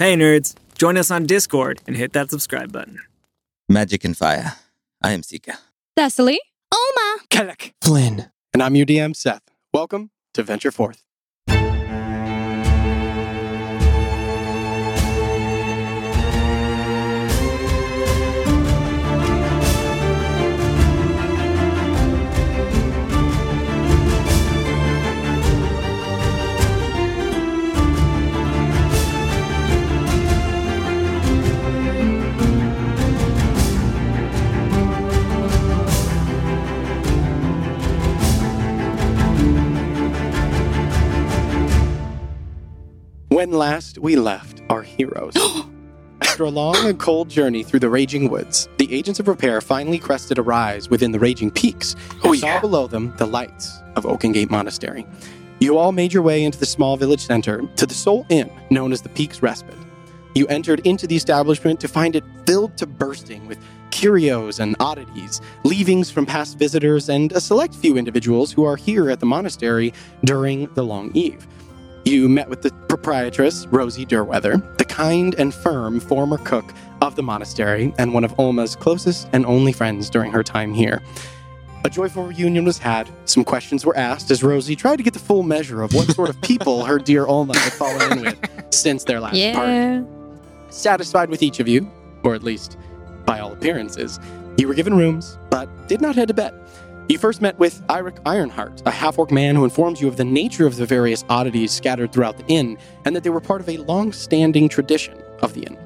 Hey, nerds. Join us on Discord and hit that subscribe button. Magic and fire. I am Seeker. Thessaly. Olma. Ceallach. Flynn. And I'm your DM, Seth. Welcome to Venture Forth. When last we left our heroes. After a long and cold journey through the raging woods, the agents of repair finally crested a rise within the raging peaks and Oh, saw below them the lights of Oakengate Monastery. You all made your way into the small village center to the sole inn known as the Peaks Respite. You entered into the establishment to find it filled to bursting with curios and oddities, leavings from past visitors, and a select few individuals who are here at the monastery during the long eve. You met with the proprietress, Rosie Durweather, the kind and firm former cook of the monastery, and one of Olma's closest and only friends during her time here. A joyful reunion was had. Some questions were asked as Rosie tried to get the full measure of what sort of people her dear Olma had fallen in with since their last party. Satisfied with each of you, or at least by all appearances, you were given rooms, but did not head to bed. You first met with Eirik Ironheart, a half orc man who informs you of the nature of the various oddities scattered throughout the inn, and that they were part of a long standing tradition of the inn.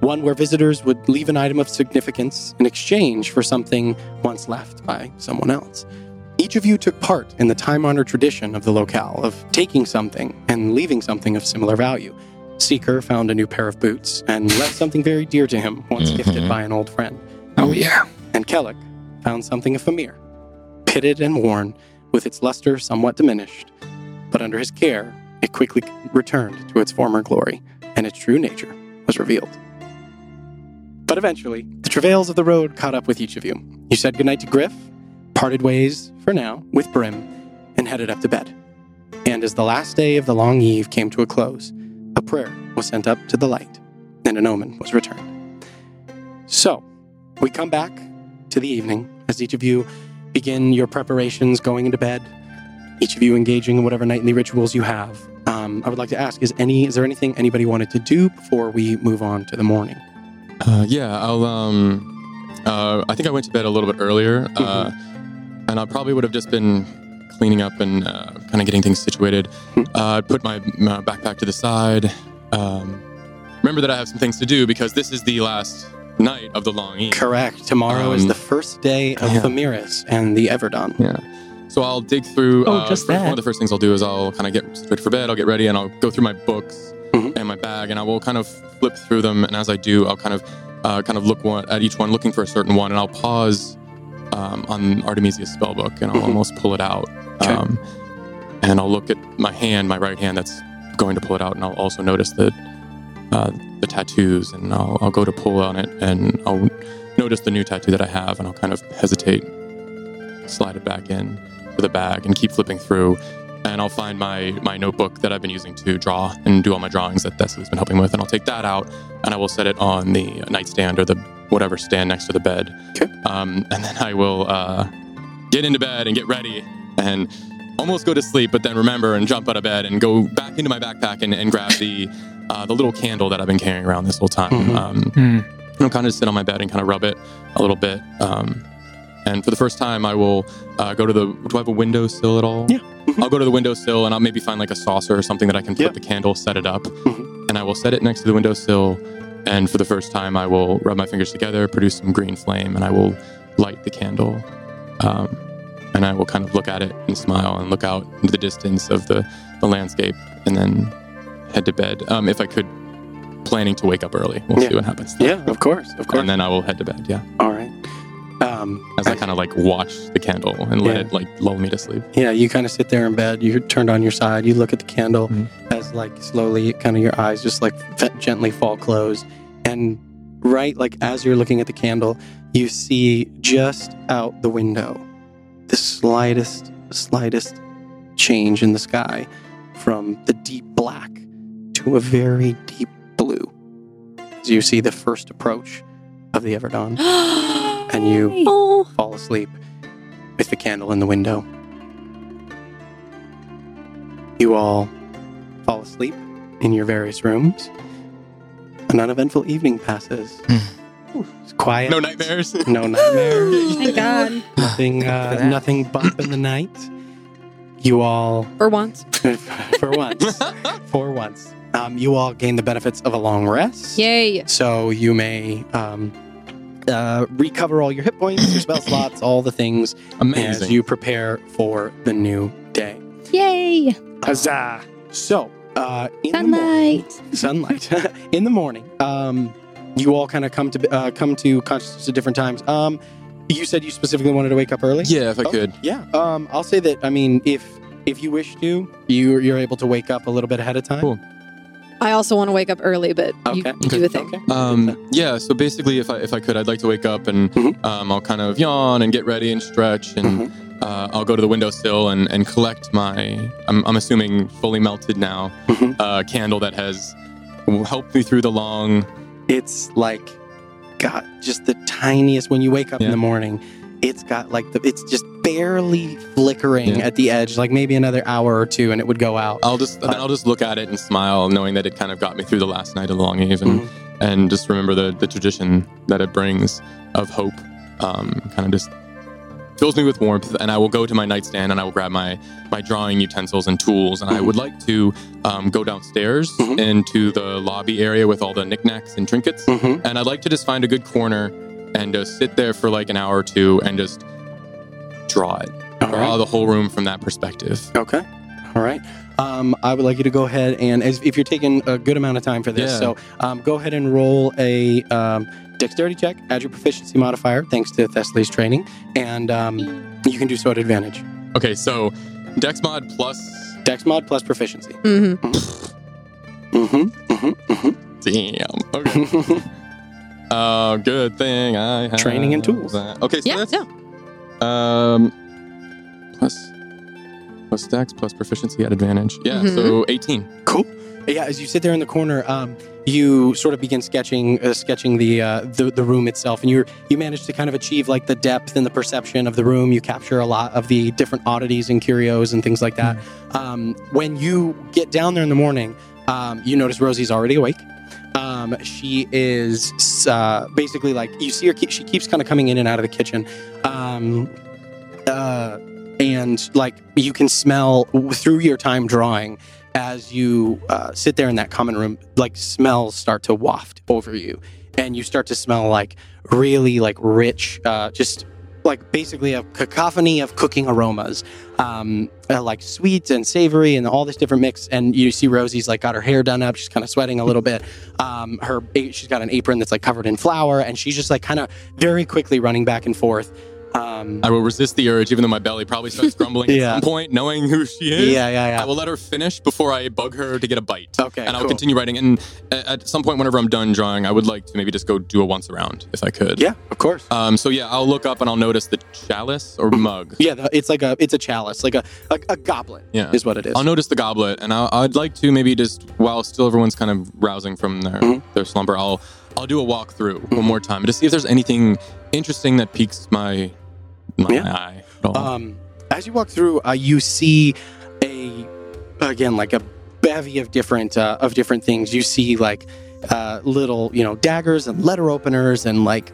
One where visitors would leave an item of significance in exchange for something once left by someone else. Each of you took part in the time honored tradition of the locale of taking something and leaving something of similar value. Seeker found a new pair of boots and left something very dear to him, once gifted Mhm. by an old friend. Oh, yeah. And Ceallach found something of Famir, pitted and worn, with its luster somewhat diminished. But under his care, it quickly returned to its former glory, and its true nature was revealed. But eventually, the travails of the road caught up with each of you. You said goodnight to Griff, parted ways, for now, with Brim, and headed up to bed. And as the last day of the long eve came to a close, a prayer was sent up to the light, and an omen was returned. So, we come back to the evening as each of you begin your preparations going into bed, each of you engaging in whatever nightly rituals you have. Um, I would like to ask: Is any is there anything anybody wanted to do before we move on to the morning? Uh, yeah, I'll. Um, uh, I think I went to bed a little bit earlier, uh, and I probably would have just been cleaning up and uh, kind of getting things situated. Mhm. Uh, I'd put my, my backpack to the side. Um, remember that I have some things to do because this is the last night of the long eve. Correct. Tomorrow is Um, the first day of yeah. Famiris and the Everdawn. Yeah. So I'll dig through. Oh, uh, just first- One of the first things I'll do is I'll kind of get situated for bed. I'll get ready and I'll go through my books Mhm. and my bag, and I will kind of flip through them. And as I do, I'll kind of uh, kind of look one, at each one, looking for a certain one, and I'll pause um, on Artemisia's spellbook, and I'll Mhm. almost pull it out. Okay. Um, and I'll look at my hand, my right hand, that's going to pull it out, and I'll also notice the uh, the tattoos, and I'll, I'll go to pull on it, and I'll notice the new tattoo that I have, and I'll kind of hesitate, slide it back in to the bag, and keep flipping through. And I'll find my my notebook that I've been using to draw and do all my drawings that Thessaly's been helping with, and I'll take that out, and I will set it on the nightstand or the whatever stand next to the bed. Okay. Um, and then I will uh, get into bed and get ready and almost go to sleep, but then remember and jump out of bed and go back into my backpack and, and grab the uh, the little candle that I've been carrying around this whole time. Mhm. Um, Hmm. I'll kind of sit on my bed and kind of rub it a little bit. Um, and for the first time, I will uh, go to the. Do I have a windowsill at all? Yeah. I'll go to the windowsill and I'll maybe find like a saucer or something that I can flip Yeah. the candle, set it up, Mhm. and I will set it next to the windowsill. And for the first time, I will rub my fingers together, produce some green flame, and I will light the candle. Um, and I will kind of look at it and smile and look out into the distance of the, the landscape and then head to bed. Um, if I could, planning to wake up early. We'll Yeah. see what happens. Yeah, of course, of course. And then I will head to bed, yeah. All right. Um, As I kind of like watch the candle and let Yeah. it like lull me to sleep. yeah, you kind of sit there in bed. You're turned on your side. You look at the candle Mhm. as like slowly, kind of your eyes just like f- gently fall closed, and right like as you're looking at the candle, you see just out the window the slightest, slightest change in the sky from the deep black to a very deep blue. as you see the first approach of the Everdawn, and you Oh. fall asleep with the candle in the window. You all fall asleep in your various rooms. An uneventful evening passes. it's quiet. No nightmares. No nightmares. Thank God. nothing. Uh, nothing bump in the night. You all For once. for once. for once. Um, you all gain the benefits of a long rest. Yay. So you may um, uh, recover all your hit points, your spell slots, all the things Amazing. as you prepare for the new day. Yay. Huzzah! So, uh, in the morning, Sunlight. sunlight in the morning. Um, you all kind of come to uh, come to consciousness at different times. Um, you said you specifically wanted to wake up early. yeah, if I Oh, could. Yeah. Um, I'll say that. I mean, if if you wish to, you you're able to wake up a little bit ahead of time. Cool. I also want to wake up early, but you, Okay. do a thing. Okay. Um, yeah, so basically, if I if I could, I'd like to wake up and Mhm. um, I'll kind of yawn and get ready and stretch, and Mm-hmm. uh, I'll go to the windowsill and, and collect my I'm, I'm assuming fully melted now Mhm. uh, candle that has helped me through the long. It's like, God, just the tiniest. When you wake up in the morning, it's got like the. It's just barely flickering Yeah. at the edge, like maybe another hour or two, and it would go out. I'll just then I'll just look at it and smile, knowing that it kind of got me through the last night of the long eve, and Mhm. and just remember the the tradition that it brings of hope. Um, kind of just fills me with warmth, and I will go to my nightstand and I will grab my my drawing utensils and tools, and I Mhm. would like to um, go downstairs Mhm. into the lobby area with all the knickknacks and trinkets, Mhm. and I'd like to just find a good corner and just sit there for like an hour or two and just draw it, All draw right. the whole room from that perspective. Okay. All right. Um, I would like you to go ahead and, as, if you're taking a good amount of time for this, Yeah. so um, go ahead and roll a um, dexterity check, add your proficiency modifier, thanks to Thessaly's training, and um, you can do so at advantage. Okay, so Dex mod plus Dex mod plus proficiency. Mm-hmm. Mm-hmm. Mm-hmm. Damn. Okay. uh, good thing I have Training and tools. that. Okay, so Yeah, that's yeah. um plus plus dex plus proficiency at advantage. Yeah, Mhm. so 18. Cool. Yeah, as you sit there in the corner, um, you sort of begin sketching, uh, sketching the, uh, the the room itself, and you you manage to kind of achieve like the depth and the perception of the room. You capture a lot of the different oddities and curios and things like that. Um, when you get down there in the morning, um, you notice Rosie's already awake. Um, she is uh, basically like you see her. She keeps kind of coming in and out of the kitchen. Um, uh, and like you can smell through your time drawing as you uh, sit there in that common room like smells start to waft over you and you start to smell like really like rich uh, just like basically a cacophony of cooking aromas um, uh, like sweet and savory and all this different mix. And you see rosie's like got her hair done up. She's kind of sweating a little bit. Um, her she's got an apron that's like covered in flour. And she's just like kind of very quickly running back and forth um, I will resist the urge, even though my belly probably starts grumbling Yeah. at some point, knowing who she is. yeah yeah yeah I will let her finish before I bug her to get a bite. okay and I'll cool. continue writing. And at some point, whenever I'm done drawing, I would like to maybe just go do a once around if I could. yeah of course Um. So yeah, I'll look up and I'll notice the chalice or mug. Yeah, it's like a it's a chalice, like a a, a goblet Yeah. is what it is. I'll notice the goblet, and I'll, I'd like to maybe just while still everyone's kind of rousing from their Mhm. their slumber, I'll I'll do a walk through one more time to see if there's anything interesting that piques my Yeah. Um, as you walk through, uh, you see a again like a bevy of different uh, of different things. You see like uh, little you know daggers and letter openers and like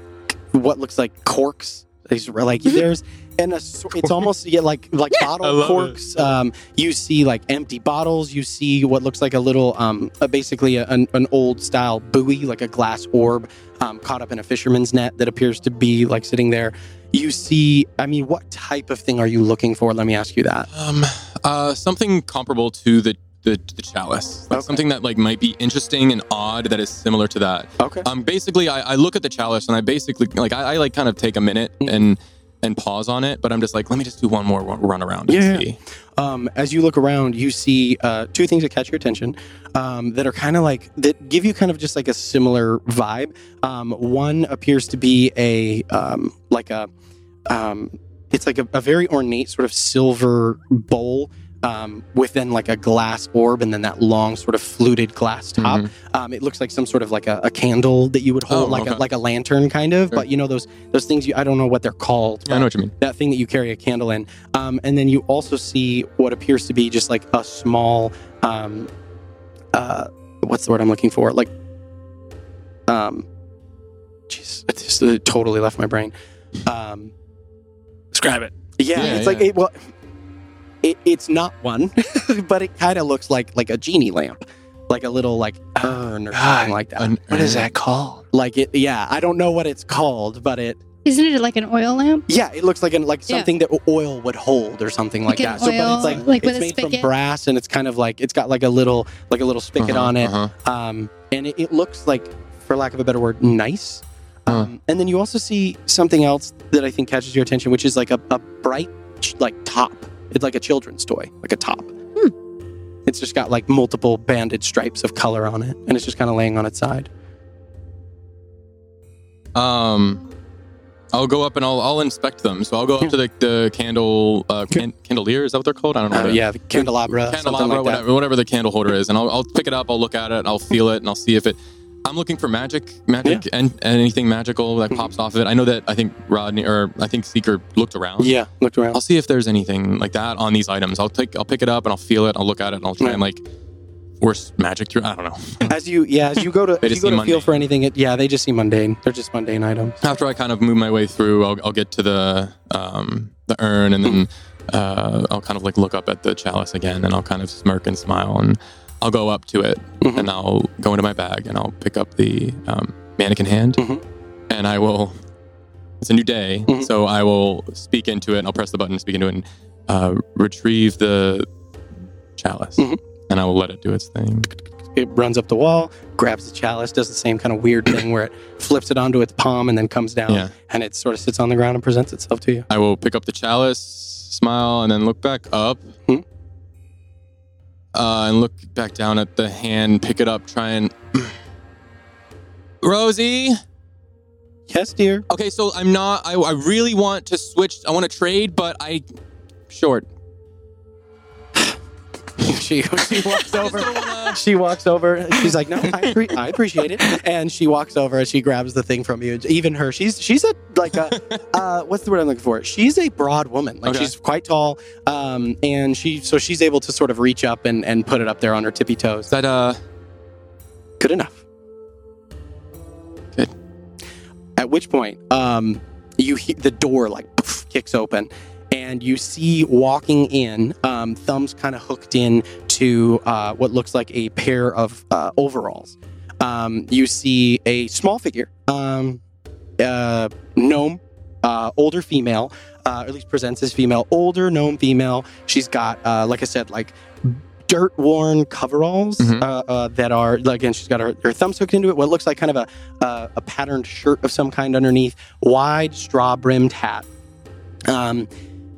what looks like corks. These like there's and a, it's almost yeah, like like I bottle corks. Um, you see like empty bottles. You see what looks like a little um, uh, basically a, an, an old style buoy, like a glass orb um, caught up in a fisherman's net that appears to be like sitting there. You see, I mean, what type of thing are you looking for? Let me ask you that. Um, uh, something comparable to the the, the chalice, like Okay. something that like might be interesting and odd that is similar to that. Okay. Um, basically, I, I look at the chalice and I basically like I, I like kind of take a minute Mhm. and and pause on it, but I'm just like, let me just do one more run around and Yeah. see. Um, as you look around, you see uh, two things that catch your attention um, that are kind of like that give you kind of just like a similar vibe. Um, one appears to be a um, like a um, it's like a, a very ornate sort of silver bowl um, with then like a glass orb and then that long sort of fluted glass top. Mhm. Um, it looks like some sort of like a, a candle that you would hold, Oh, like a like a lantern kind of. Sure. But you know those those things you I don't know what they're called. Yeah, I know what you mean. that thing that you carry a candle in. Um, and then you also see what appears to be just like a small, um, uh, what's the word I'm looking for? Like, um, jeez, it just it totally left my brain. Um, Describe it. yeah, Yeah, it's like it, well, it, it's not one, but it kind of looks like like a genie lamp, like a little like urn or something like that. An What is that called? Like it, yeah. I don't know what it's called, but it Isn't it like an oil lamp? Yeah, it looks like an, like Yeah. something that oil would hold or something like, Like an that. So, but it's like, like it's made from brass, and it's kind of like it's got like a little like a little spigot Uh-huh, on it, uh-huh. um, and it, it looks like, for lack of a better word, nice. Huh. Um, and then you also see something else that I think catches your attention, which is like a, a bright like top. It's like a children's toy, like a top. It's just got like multiple banded stripes of color on it, and it's just kind of laying on its side. Um, I'll go up and I'll I'll inspect them. So I'll go up Yeah. to the, the candle uh, can, candelier. Is that what they're called? I don't know. Uh, what yeah, the candelabra, something candelabra, like that. whatever, whatever the candle holder is, and I'll, I'll pick it up. I'll look at it. I'll feel it, and I'll see if it. I'm looking for magic, magic, and, and anything magical that Mhm. pops off of it. I know that I think Rodney or I think Seeker looked around. Yeah, looked around. I'll see if there's anything like that on these items. I'll take, I'll pick it up and I'll feel it. I'll look at it and I'll try Yeah. and like force magic through. I don't know. As you, yeah, as you go to, They as you just go to feel for anything, it, yeah, they just seem mundane. They're just mundane items. After I kind of move my way through, I'll, I'll get to the um, the urn and then uh, I'll kind of like look up at the chalice again and I'll kind of smirk and smile and I'll go up to it Mhm. and I'll go into my bag and I'll pick up the um, mannequin hand Mhm. and I will. It's a new day, Mhm. so I will speak into it and I'll press the button to speak into it and uh, retrieve the chalice Mhm. and I will let it do its thing. It runs up the wall, grabs the chalice, does the same kind of weird thing where it flips it onto its palm and then comes down, Yeah. and it sort of sits on the ground and presents itself to you. I will pick up the chalice, smile, and then look back up. Hmm. Uh, and look back down at the hand, pick it up, try and. Rosie? Yes, dear. Okay, so I'm not. I, I really want to switch. I want to trade, but I. Short. she she walks over. wanna- She walks over. She's like, "No, I, appre- I appreciate it." And she walks over and she grabs the thing from you. Even her, she's she's a like a uh, what's the word I'm looking for? She's a broad woman. Like Okay. she's quite tall, um, and she so she's able to sort of reach up and and put it up there on her tippy toes. that, uh. Good enough. Good. At which point, um, you he- the door like poof, kicks open, and you see walking in, um, thumbs kind of hooked in to uh, what looks like a pair of uh, overalls. Um, you see a small figure, um, uh, gnome, uh, older female, uh, or at least presents as female, older gnome female. She's got, uh, like I said, like dirt worn coveralls Mhm. uh, uh, that are again she's got her, her thumbs hooked into it what looks like kind of a, uh, a patterned shirt of some kind underneath wide straw brimmed hat um,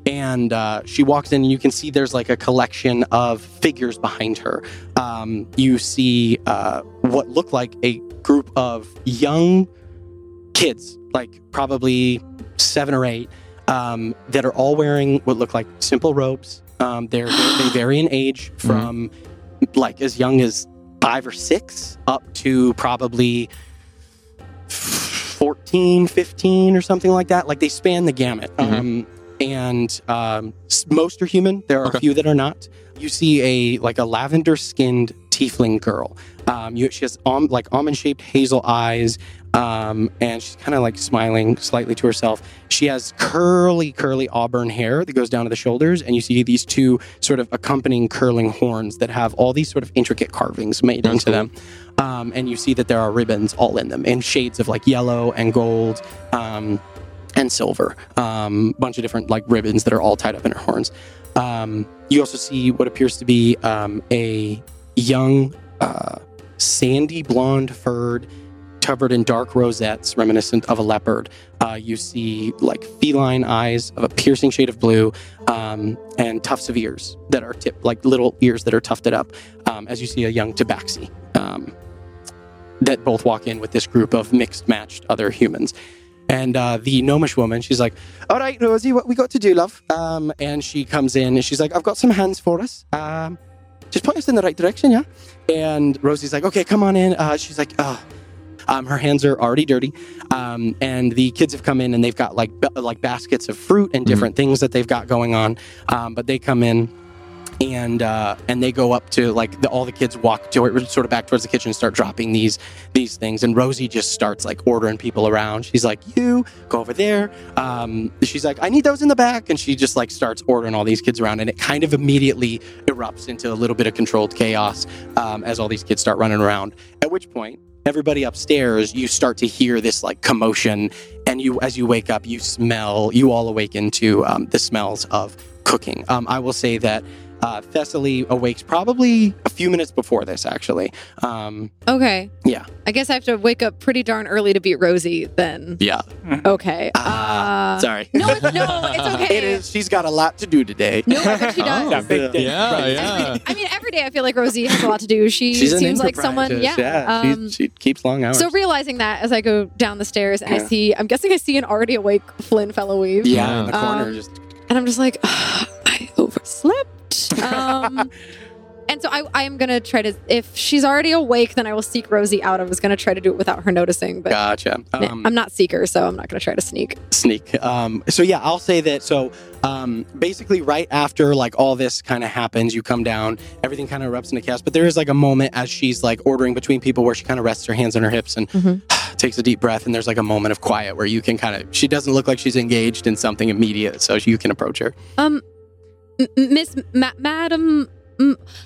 and uh, she walks in and you can see there's like a collection of figures behind her. Um, you see uh, what look like a group of young kids like probably seven or eight um, that are all wearing what look like simple robes. Um, they're they vary in age from like as young as five or six up to probably 14 15 or something like that. Like they span the gamut. Mhm. um, and um, most are human. There are Okay. a few that are not. You see a like a lavender skinned tiefling girl. Um, you, she has um, like almond shaped hazel eyes um, and she's kind of like smiling slightly to herself. She has curly curly auburn hair that goes down to the shoulders and you see these two sort of accompanying curling horns that have all these sort of intricate carvings made That's into cool. them. Um, and you see that there are ribbons all in them in shades of like yellow and gold. Um, and silver um, bunch of different like ribbons that are all tied up in her horns. Um, you also see what appears to be um, a young uh, sandy blonde furred covered in dark rosettes reminiscent of a leopard. Uh, you see like feline eyes of a piercing shade of blue um, and tufts of ears that are tipped like little ears that are tufted up um, as you see a young tabaxi um, that both walk in with this group of mixed matched other humans And uh, the gnomish woman, she's like, "All right, Rosie, what we got to do, love?" Um, and she comes in and she's like, "I've got some hands for us. Um, just point us in the right direction, yeah." And Rosie's like, "Okay, come on in." Uh, she's like, "Oh." Um, her hands are already dirty, um, and the kids have come in and they've got like ba- like baskets of fruit and different things that they've got going on. Um, but they come in and uh, and they go up to like the, all the kids walk to sort of back towards the kitchen and start dropping these these things. And Rosie just starts like ordering people around. She's like, "You go over there." Um, she's like, "I need those in the back," and she just like starts ordering all these kids around. And it kind of immediately erupts into a little bit of controlled chaos um, as all these kids start running around. At which point. Everybody upstairs, you start to hear this like commotion, and you, as you wake up, you smell. You all awaken to um, the smells of cooking. Um, I will say that uh, Thessaly awakes probably a few minutes before this, actually. Um, Okay. Yeah. I guess I have to wake up pretty darn early to beat Rosie then. yeah. Okay. Ah, Uh, sorry. No, it's, no, it's okay. It is. She's got a lot to do today. No, I bet she does. Oh, Yeah, big day. yeah, yeah. I mean, every day I feel like Rosie has a lot to do. She She's seems like someone, enterprise, yeah. um, she keeps long hours. so realizing that as I go down the stairs and I see, I'm guessing I see an already awake Flynn Felloweave. yeah, in the Um, corner, just And I'm just like, I overslept. Um, and so I, I am going to try to, if she's already awake, then I will seek Rosie out. I was going to try to do it without her noticing, but gotcha. Um, I'm not seeker, so I'm not going to try to sneak. sneak. Um, so yeah, I'll say that. So um, basically, right after like all this kind of happens, you come down, everything kind of erupts into chaos. But there is like a moment as she's like ordering between people where she kind of rests her hands on her hips and Mhm. takes a deep breath, and there's like a moment of quiet where you can kind of. She doesn't look like she's engaged in something immediate, so you can approach her. Um, M- Miss Ma- Madam,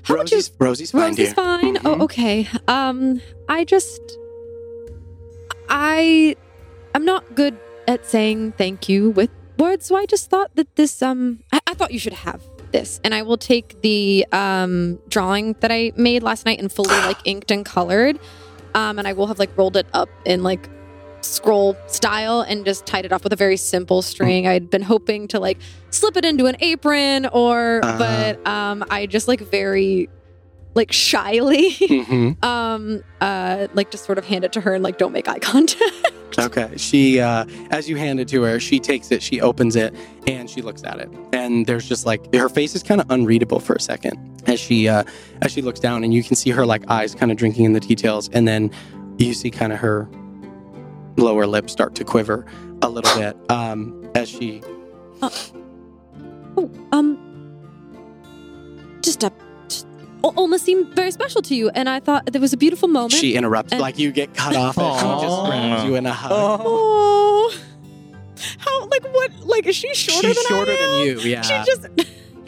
how would you Rosie's, Rosie's fine, Rosie's dear. fine. Mhm. Oh, okay. Um, I just, I, I'm not good at saying thank you with words, so I just thought that this, um, I, I thought you should have this, and I will take the um drawing that I made last night and fully like inked and colored, um, and I will have like rolled it up in like scroll style and just tied it off with a very simple string. I'd been hoping to like slip it into an apron or Uh-huh. but um I just like very like shyly Mhm. um uh like just sort of hand it to her and like don't make eye contact. Okay. She, uh, as you hand it to her, she takes it, she opens it, and she looks at it. And there's just like her face is kind of unreadable for a second as she, uh, as she looks down, and you can see her like eyes kind of drinking in the details, and then you see kind of her lower lip start to quiver a little bit um, as she. Oh, um just a just, almost seemed very special to you and I thought there was a beautiful moment. She interrupts, like you get cut off, and she just grabs you in a hug. Oh. How like what like is she shorter She's than shorter I am? Shorter than you, yeah. She just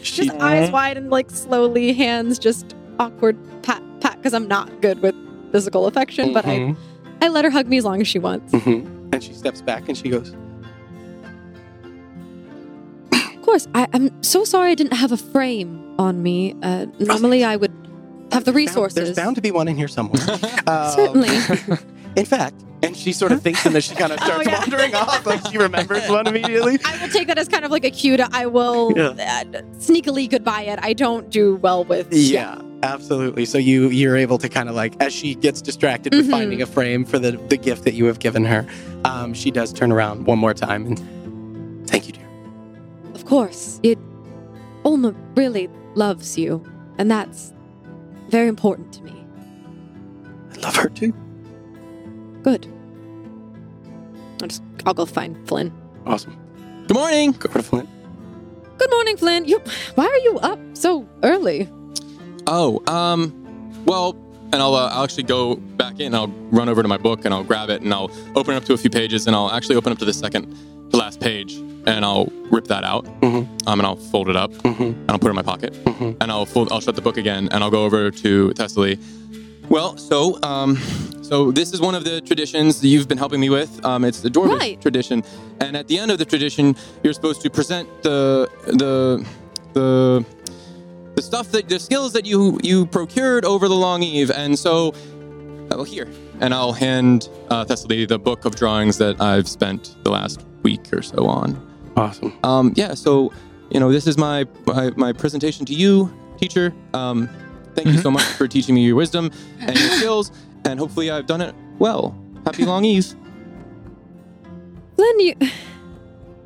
She- just eyes wide and like slowly hands just awkward pat pat because I'm not good with physical affection, but I Mhm, I let her hug me as long as she wants. mhm. And she steps back and she goes, Of course, I, I'm so sorry I didn't have a frame on me. Uh, normally, I would have the resources. There's bound to be one in here somewhere. Um, Certainly. in fact, and she sort of thinks and then she kind of Oh, starts yeah. wandering off like she remembers one immediately. I will take that as kind of like a cue to I will Yeah. uh, sneakily goodbye it. I don't do well with Yeah, absolutely. So you you're able to kind of like as she gets distracted with Mhm. finding a frame for the the gift that you have given her, um, she does turn around one more time and thank you, dear. Of course, it olma really loves you, and that's very important to me. I love her too. Good. I'll just I'll go find Flynn. Awesome. Good morning. Go over to Flynn. Good morning, Flynn. You why are you up so early? Oh, um, well, and I'll, uh, I'll actually go back in. I'll run over to my book and I'll grab it and I'll open it up to a few pages and I'll actually open up to the second to last page and I'll rip that out. Mhm. Um, and I'll fold it up Mhm. and I'll put it in my pocket Mhm. and I'll fold. I'll shut the book again and I'll go over to Thessaly. Well, so um, so this is one of the traditions that you've been helping me with. Um, it's the Dormish Right. tradition, and at the end of the tradition, you're supposed to present the the the the stuff that the skills that you you procured over the long eve. And so, oh here, and I'll hand uh, Thessaly the book of drawings that I've spent the last week or so on. Awesome. Um, yeah, so you know, this is my my, my presentation to you, teacher. Um, thank you so mm-hmm. much for teaching me your wisdom and your skills, and hopefully I've done it well. Happy long eve. Flynn, Flynn, you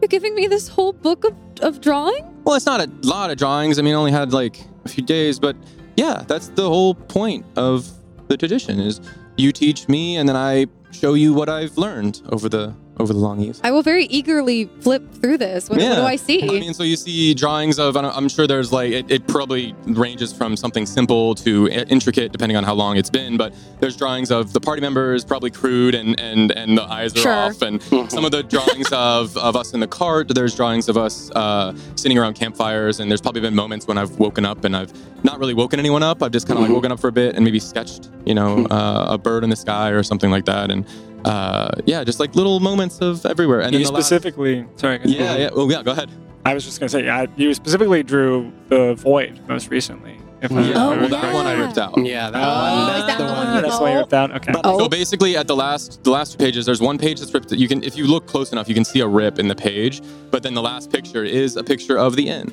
you're giving me this whole book of, of drawing? Well, it's not a lot of drawings. I mean, I only had like a few days, but yeah, that's the whole point of the tradition is you teach me and then I show you what I've learned over the over the long years. I will very eagerly flip through this. What, what do I see? I mean, so you see drawings of, I don't- I'm sure there's like, it, it probably ranges from something simple to intricate depending on how long it's been, but there's drawings of the party members, probably crude and, and, and the eyes are Sure. off. And some of the drawings of, of us in the cart, there's drawings of us uh, sitting around campfires. And there's probably been moments when I've woken up and I've not really woken anyone up. I've just kind of like woken up for a bit and maybe sketched, you know, uh, a bird in the sky or something like that. And uh, yeah, just like little moments of everywhere. And you then the last- specifically, sorry. go ahead. yeah, yeah. Well, yeah. Go ahead. I was just gonna say, yeah, you specifically drew the void most recently. If I Yeah. Oh, well, that correctly. one I ripped out. Yeah, that Oh, one. That's that the the one. one you that's why you ripped out. Okay. Oh. So basically, at the last the last two pages, there's one page that's ripped. You can, if you look close enough, you can see a rip in the page. But then the last picture is a picture of the inn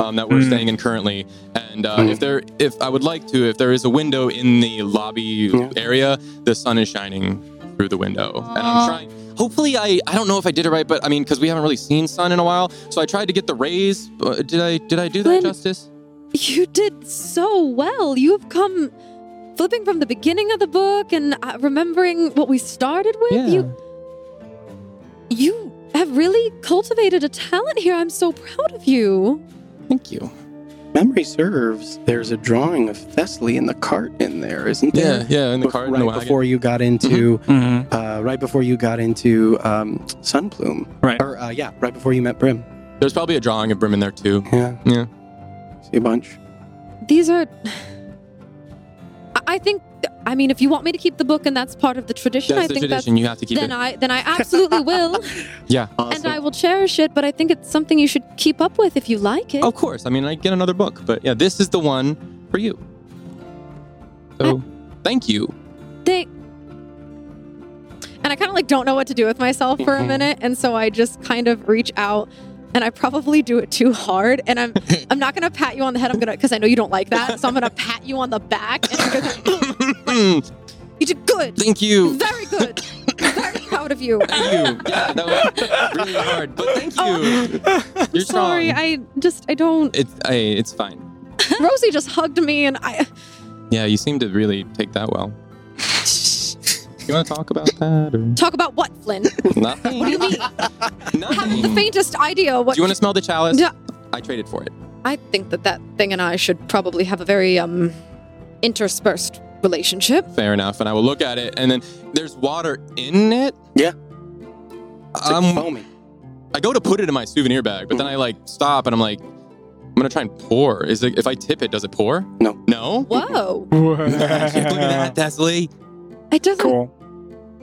um, that we're Mm. staying in currently. And uh, if there, if I would like to, if there is a window in the lobby Yeah. area, the sun is shining through the window, and I'm trying. Hopefully, I I don't know if I did it right, but I mean, because we haven't really seen sun in a while, so I tried to get the rays. But did I did I do that justice? You did so well. You have come flipping from the beginning of the book and uh, remembering what we started with. Yeah. You you have really cultivated a talent here. I'm so proud of you. Thank you. Memory serves. There's a drawing of Thessaly in the cart in there, isn't there? Yeah, yeah. In the Bef- cart, in right the wagon. before you got into, Mhm. uh, right before you got into um, Sunplume, Right. Or uh, yeah, right before you met Brim. There's probably a drawing of Brim in there too. Yeah, Yeah. see a bunch. These are. I- I think. I mean, if you want me to keep the book and that's part of the tradition, That's I the think tradition. You have to that's. keep Then it. I then I absolutely will, Yeah. and I will cherish it. But I think it's something you should keep up with if you like it. Of course. I mean, I get another book, but yeah, this is the one for you. So, thank you. they and i kind of like don't know what to do with myself for a Mm-hmm. minute and so i just kind of reach out and i probably do it too hard and i'm i'm not gonna pat you on the head i'm gonna because i know you don't like that so i'm gonna pat you on the back and you're gonna you did good thank you. very good very proud of you Thank you. Yeah, that was really hard, but thank you. You're sorry strong. i just i don't It's I, it's fine. rosie just hugged me and i Yeah, you seem to really take that well. You want to talk about that or talk about what flynn nothing? what do you mean haven't the faintest idea what Do you want to smell the chalice? Yeah. I traded for it. I think that that thing and I should probably have a very um interspersed relationship. Fair enough. And I will look at it, and then there's water in it. Yeah. It's like Um, foamy. I go to put it in my souvenir bag, but then I like stop and I'm like, I'm gonna try and pour. Is it if I tip it, does it pour? No. No. Whoa, Look at that, Thessaly. it doesn't. cool.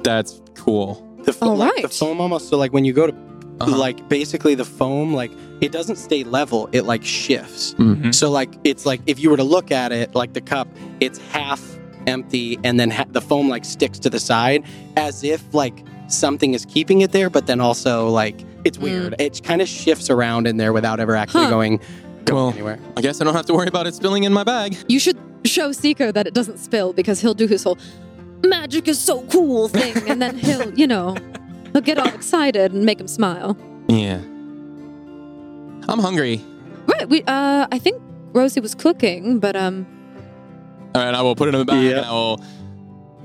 That's cool. The foam, All like, the foam almost so like when you go to Uh-huh. like basically the foam like it doesn't stay level it like shifts Mhm. so like it's like if you were to look at it like the cup it's half empty and then ha- the foam like sticks to the side as if like something is keeping it there but then also like it's Mm. weird it kind of shifts around in there without ever actually Huh. going going Well- anywhere I guess I don't have to worry about it spilling in my bag. You should show Seeker that it doesn't spill because he'll do his whole magic is so cool thing, and then he'll, you know, he'll get all excited and make him smile. Yeah. I'm hungry. Right. We. Uh. I think Rosie was cooking, but um. All right, I will put it in the bag Yeah. and I will.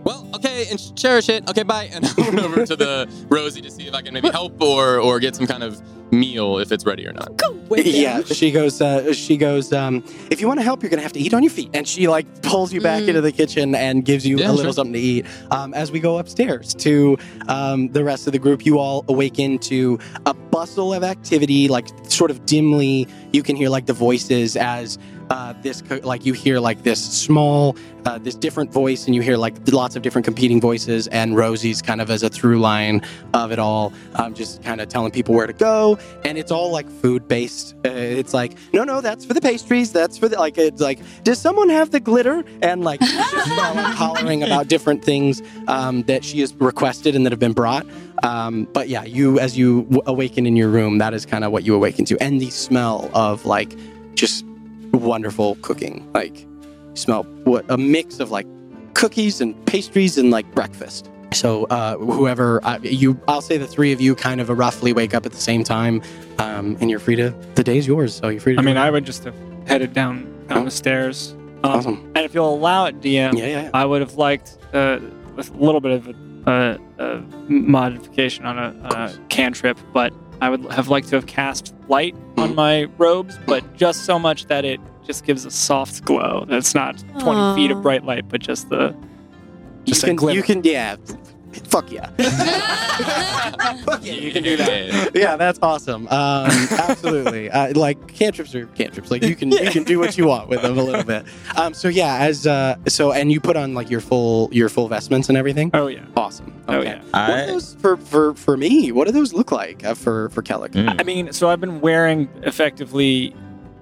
Well, okay, and cherish it. Okay, bye. And I went over to the Rosie to see if I can maybe help or or get some kind of meal if it's ready or not. Go with him. yeah she goes uh, she goes um, if you want to help you're gonna have to eat on your feet and she like pulls you back Mm. into the kitchen and gives you Yeah, a little sure. something to eat um, as we go upstairs to um, the rest of the group you all awaken to a bustle of activity like sort of dimly you can hear like the voices as uh, this co- like you hear like this small uh, this different voice and you hear like lots of different competing voices and rosie's kind of as a through line of it all um, just kind of telling people where to go. And it's all like food based uh, it's like no no that's for the pastries that's for the like it's like does someone have the glitter? And like hollering about different things um, that she has requested and that have been brought. Um, but yeah you as you w- awaken in your room that is kind of what you awaken to. And the smell of like just wonderful cooking like you smell what a mix of like cookies and pastries and like breakfast so uh, whoever uh, you, I'll say the three of you kind of roughly wake up at the same time, um, and you're free to. The day's yours, so you're free to. I mean. I would just have headed down down Oh. the stairs. Um, awesome. And if you'll allow it, DM, Yeah, yeah. yeah. I would have liked uh, a little bit of a, a, a modification on a, on a cantrip, but I would have liked to have cast light on my robes, but just so much that it just gives a soft glow. That's not 20 feet of bright light, but just the just you a can, you can, yeah. Fuck yeah. Fuck yeah. You can do that. yeah, that's awesome. Um, absolutely. Uh, like cantrips are cantrips. Like you can you can do what you want with them a little bit. Um, so yeah, as uh, so and you put on like your full your full vestments and everything. Oh yeah. Awesome. Oh Okay. yeah. What do I, those for for for me? What do those look like uh, for for Ceallach? Mm. I mean, so I've been wearing effectively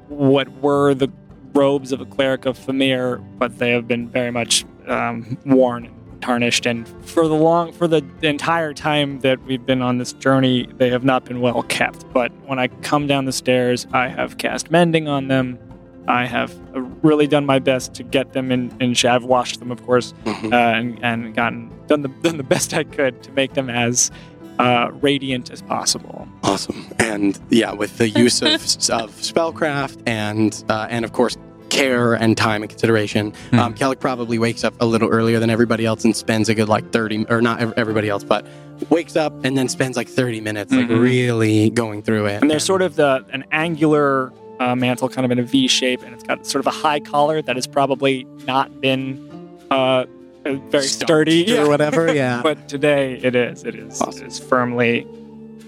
what were the robes of a cleric of Famir, but they have been very much um, worn, and tarnished, and for the long, for the entire time that we've been on this journey, they have not been well kept. But when I come down the stairs, I have cast mending on them. I have uh, really done my best to get them in, shape. I've washed them, of course, Mhm. uh, and, and gotten done the done the best I could to make them as uh, radiant as possible. Awesome. And yeah, with the use of, of spellcraft and uh, and of course care and time and consideration, Hmm. um, Ceallach probably wakes up a little earlier than everybody else and spends a good like thirty or not everybody else, but wakes up and then spends like thirty minutes like Mhm. really going through it. And there's sort of the an angular uh, mantle, kind of in a V shape, and it's got sort of a high collar that has probably not been uh, very sturdy or whatever. Yeah. But today it is. It is. Awesome. It is firmly,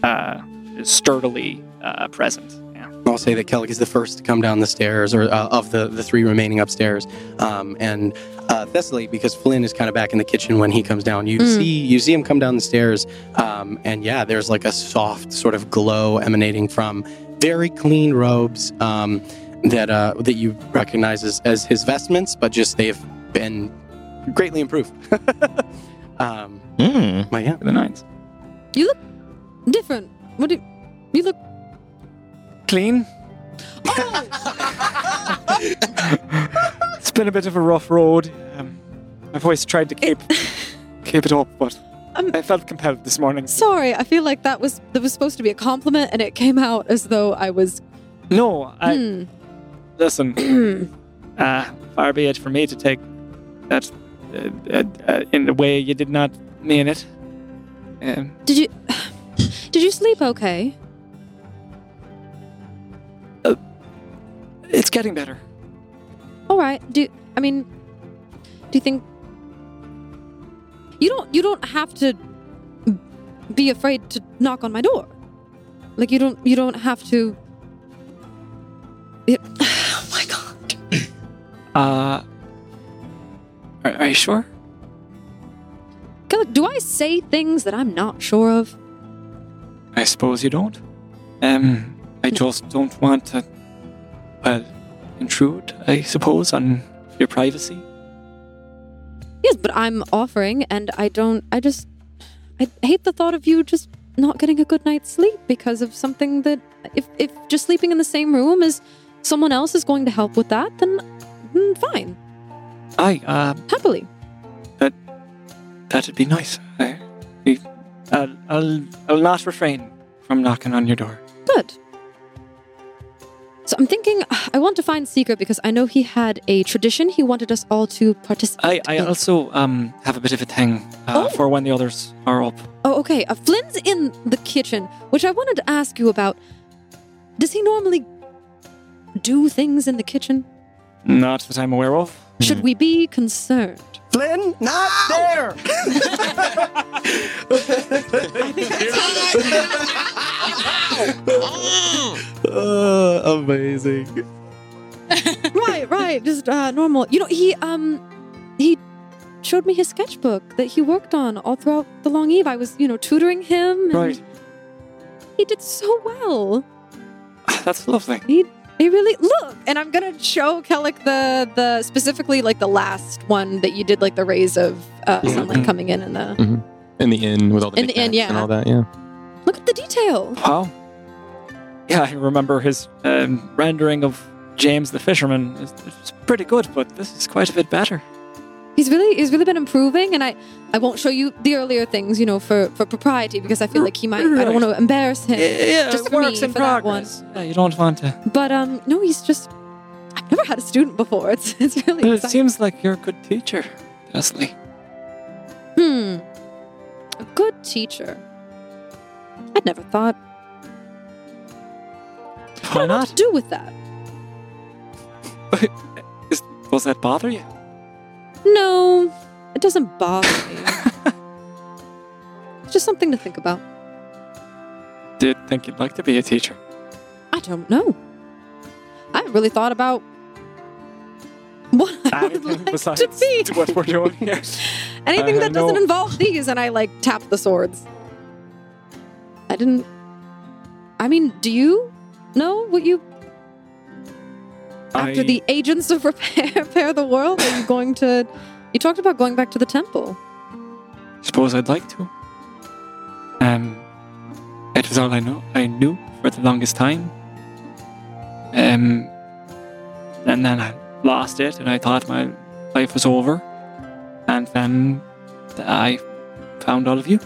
uh, sturdily uh, present. Yeah. I'll say that Ceallach is the first to come down the stairs, or uh, of the, the three remaining upstairs. Um, and uh, Thessaly, because Flynn is kind of back in the kitchen when he comes down, you Mm. see you see him come down the stairs, um, and yeah, there's like a soft sort of glow emanating from very clean robes um, that uh, that you recognize as, as his vestments, but just they've been greatly improved. um, Mm. but yeah, The nines. Different. What do you look? Clean. it's been a bit of a rough road. Um, I've always tried to keep keep it up, but Um, I felt compelled this morning. Sorry, I feel like that was that was supposed to be a compliment, and it came out as though I was. No, I Hmm. listen. uh, far be it for me to take that uh, uh, uh, in a way you did not mean it. Um, Did you did you sleep okay? It's getting better. All right. Do I mean? Do you think you don't you don't have to be afraid to knock on my door? Like you don't you don't have to. It, oh my god. Uh, are, are you sure? Do I say things that I'm not sure of? I suppose you don't. Um, I just don't want to, well, intrude. I suppose on your privacy. Yes, but I'm offering, and I don't. I just. I hate the thought of you just not getting a good night's sleep because of something that. If if just sleeping in the same room as someone else is going to help with that, then mm, fine, I uh, happily. That. That'd be nice. I, I- I'll, I'll, I'll not refrain from knocking on your door. Good. So I'm thinking I want to find Seeker because I know he had a tradition he wanted us all to I, participate I in. also um have a bit of a thing uh, Oh. for when the others are up. Oh, okay. Uh, Flynn's in the kitchen, which I wanted to ask you about. Does he normally do things in the kitchen? Not that I'm aware of. Should we be concerned? Flynn, not there. Uh, amazing. right, right. Just uh, normal. You know, he um he showed me his sketchbook that he worked on all throughout the long eve. I was, you know, tutoring him. and Right. He did so well. That's lovely. He he really look, and I'm gonna show Ceallach the the specifically like the last one that you did like the rays of uh, Yeah. sunlight coming in and the In the inn with all the In the inn, knickknacks and all that. Yeah. look at the detail. Wow. Yeah, I remember his um, rendering of James the fisherman. It's, it's pretty good, but this is quite a bit better. He's really he's really been improving, and I I won't show you the earlier things, you know, for for propriety because I feel like he might. I don't want to embarrass him. Yeah, just for me, works in for that one. Yeah, you don't want to. But um, no, he's just. I've never had a student before. It's it's really But it seems like you're a good teacher, Thessaly. Hmm. A good teacher. I'd never thought. Why what not? do with that. Is, does that bother you? No, it doesn't bother me. it's just something to think about. Did think you'd like to be a teacher? I don't know. I haven't really thought about what I would Anything like besides to be. what we're doing here? Anything I that doesn't know- involve these, and I like tap the swords. I didn't. I mean, do you know what you after I- the agents of repair, repair the world? Are you going to? You talked about going back to the temple. suppose I'd like to. Um, it was all I know. I knew for the longest time. Um, and then I lost it, and I thought my life was over. And then I found all of you.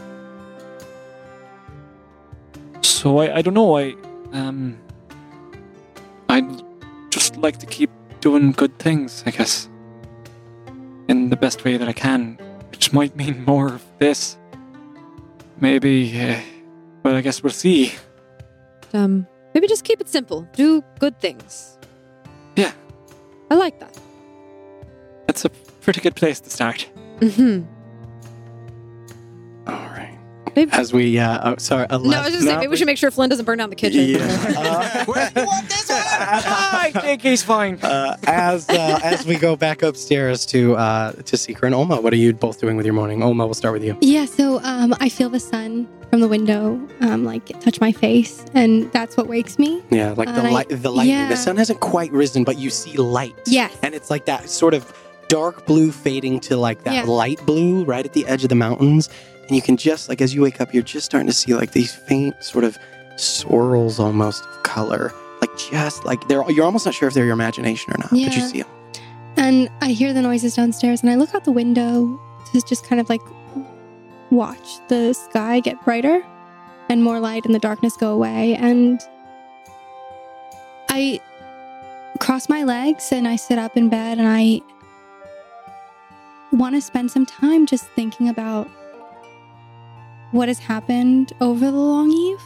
So I, I don't know. I um, just like to keep doing good things, I guess, in the best way that I can which might mean more of this. Maybe, uh, well, I guess we'll see. Um, maybe just keep it simple. Do good things. Yeah. I like that. That's a pretty good place to start. All right. Maybe- As we, uh, oh, sorry. Uh, No, I was just saying, maybe we should make sure Flynn doesn't burn down the kitchen. Yeah. I think he's fine. Uh, as uh, as we go back upstairs to uh, to Seeker and Olma, what are you both doing with your morning? Olma, we'll start with you. Yeah, so um, I feel the sun from the window, um, like touch my face, and that's what wakes me. Yeah, like the Uh, light, the lightning. yeah. The sun hasn't quite risen, but you see light. Yes. and it's like that sort of dark blue fading to like that Yeah. light blue right at the edge of the mountains, and you can just like as you wake up, you're just starting to see like these faint sort of swirls almost of color, like just like they're. You're almost not sure if they're your imagination or not, but you see them. And I hear the noises downstairs, and I look out the window to just kind of like watch the sky get brighter and more light and the darkness go away. And I cross my legs and I sit up in bed and I want to spend some time just thinking about what has happened over the long eve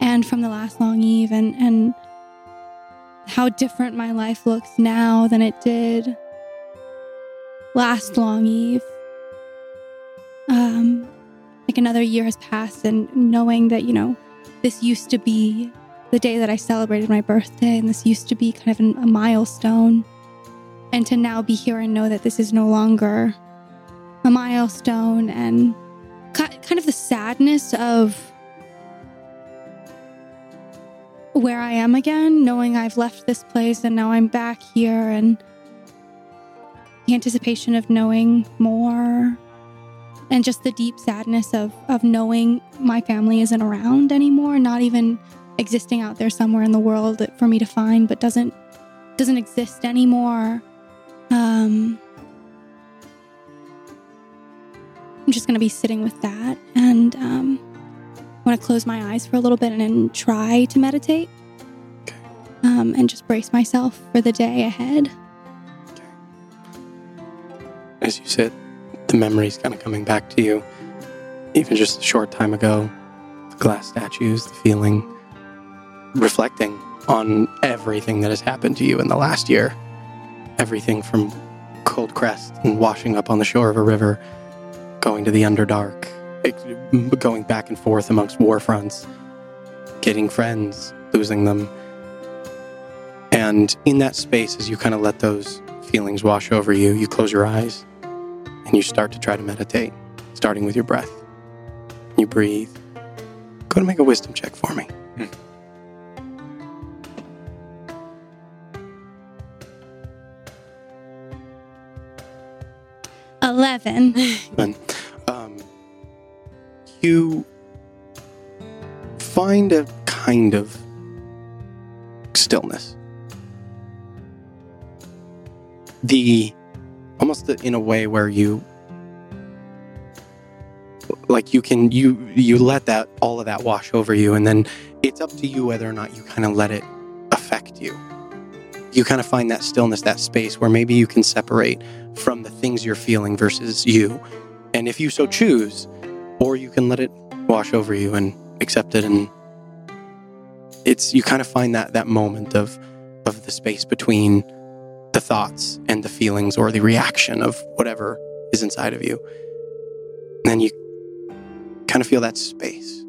and from the last long eve and, and how different my life looks now than it did last long eve. Um, like another year has passed, and knowing that, you know, this used to be the day that I celebrated my birthday, and this used to be kind of an- a milestone. And to now be here and know that this is no longer a milestone, and kind of the sadness of where I am again, knowing I've left this place and now I'm back here, and the anticipation of knowing more, and just the deep sadness of of knowing my family isn't around anymore, not even existing out there somewhere in the world for me to find, but doesn't doesn't exist anymore. Um, I'm just gonna be sitting with that and um, I want to close my eyes for a little bit and then try to meditate um, and just brace myself for the day ahead. As you sit, the memories kind of coming back to you, even just a short time ago. The glass statues, the feeling, reflecting on everything that has happened to you in the last year. Everything from cold crest and washing up on the shore of a river, going to the Underdark, going back and forth amongst war fronts, getting friends, losing them. And in that space, as you kind of let those feelings wash over you, you close your eyes and you start to try to meditate, starting with your breath. You breathe. Go to make a wisdom check for me. 11. And um, you find a kind of stillness. The almost in a way where you like you can you you let that all of that wash over you and then it's up to you whether or not you kind of let it affect you you kind of find that stillness that space where maybe you can separate from the things you're feeling versus you and if you so choose or you can let it wash over you and accept it. And it's you kind of find that that moment of of the space between the thoughts and the feelings or the reaction of whatever is inside of you. And then you kind of feel that space.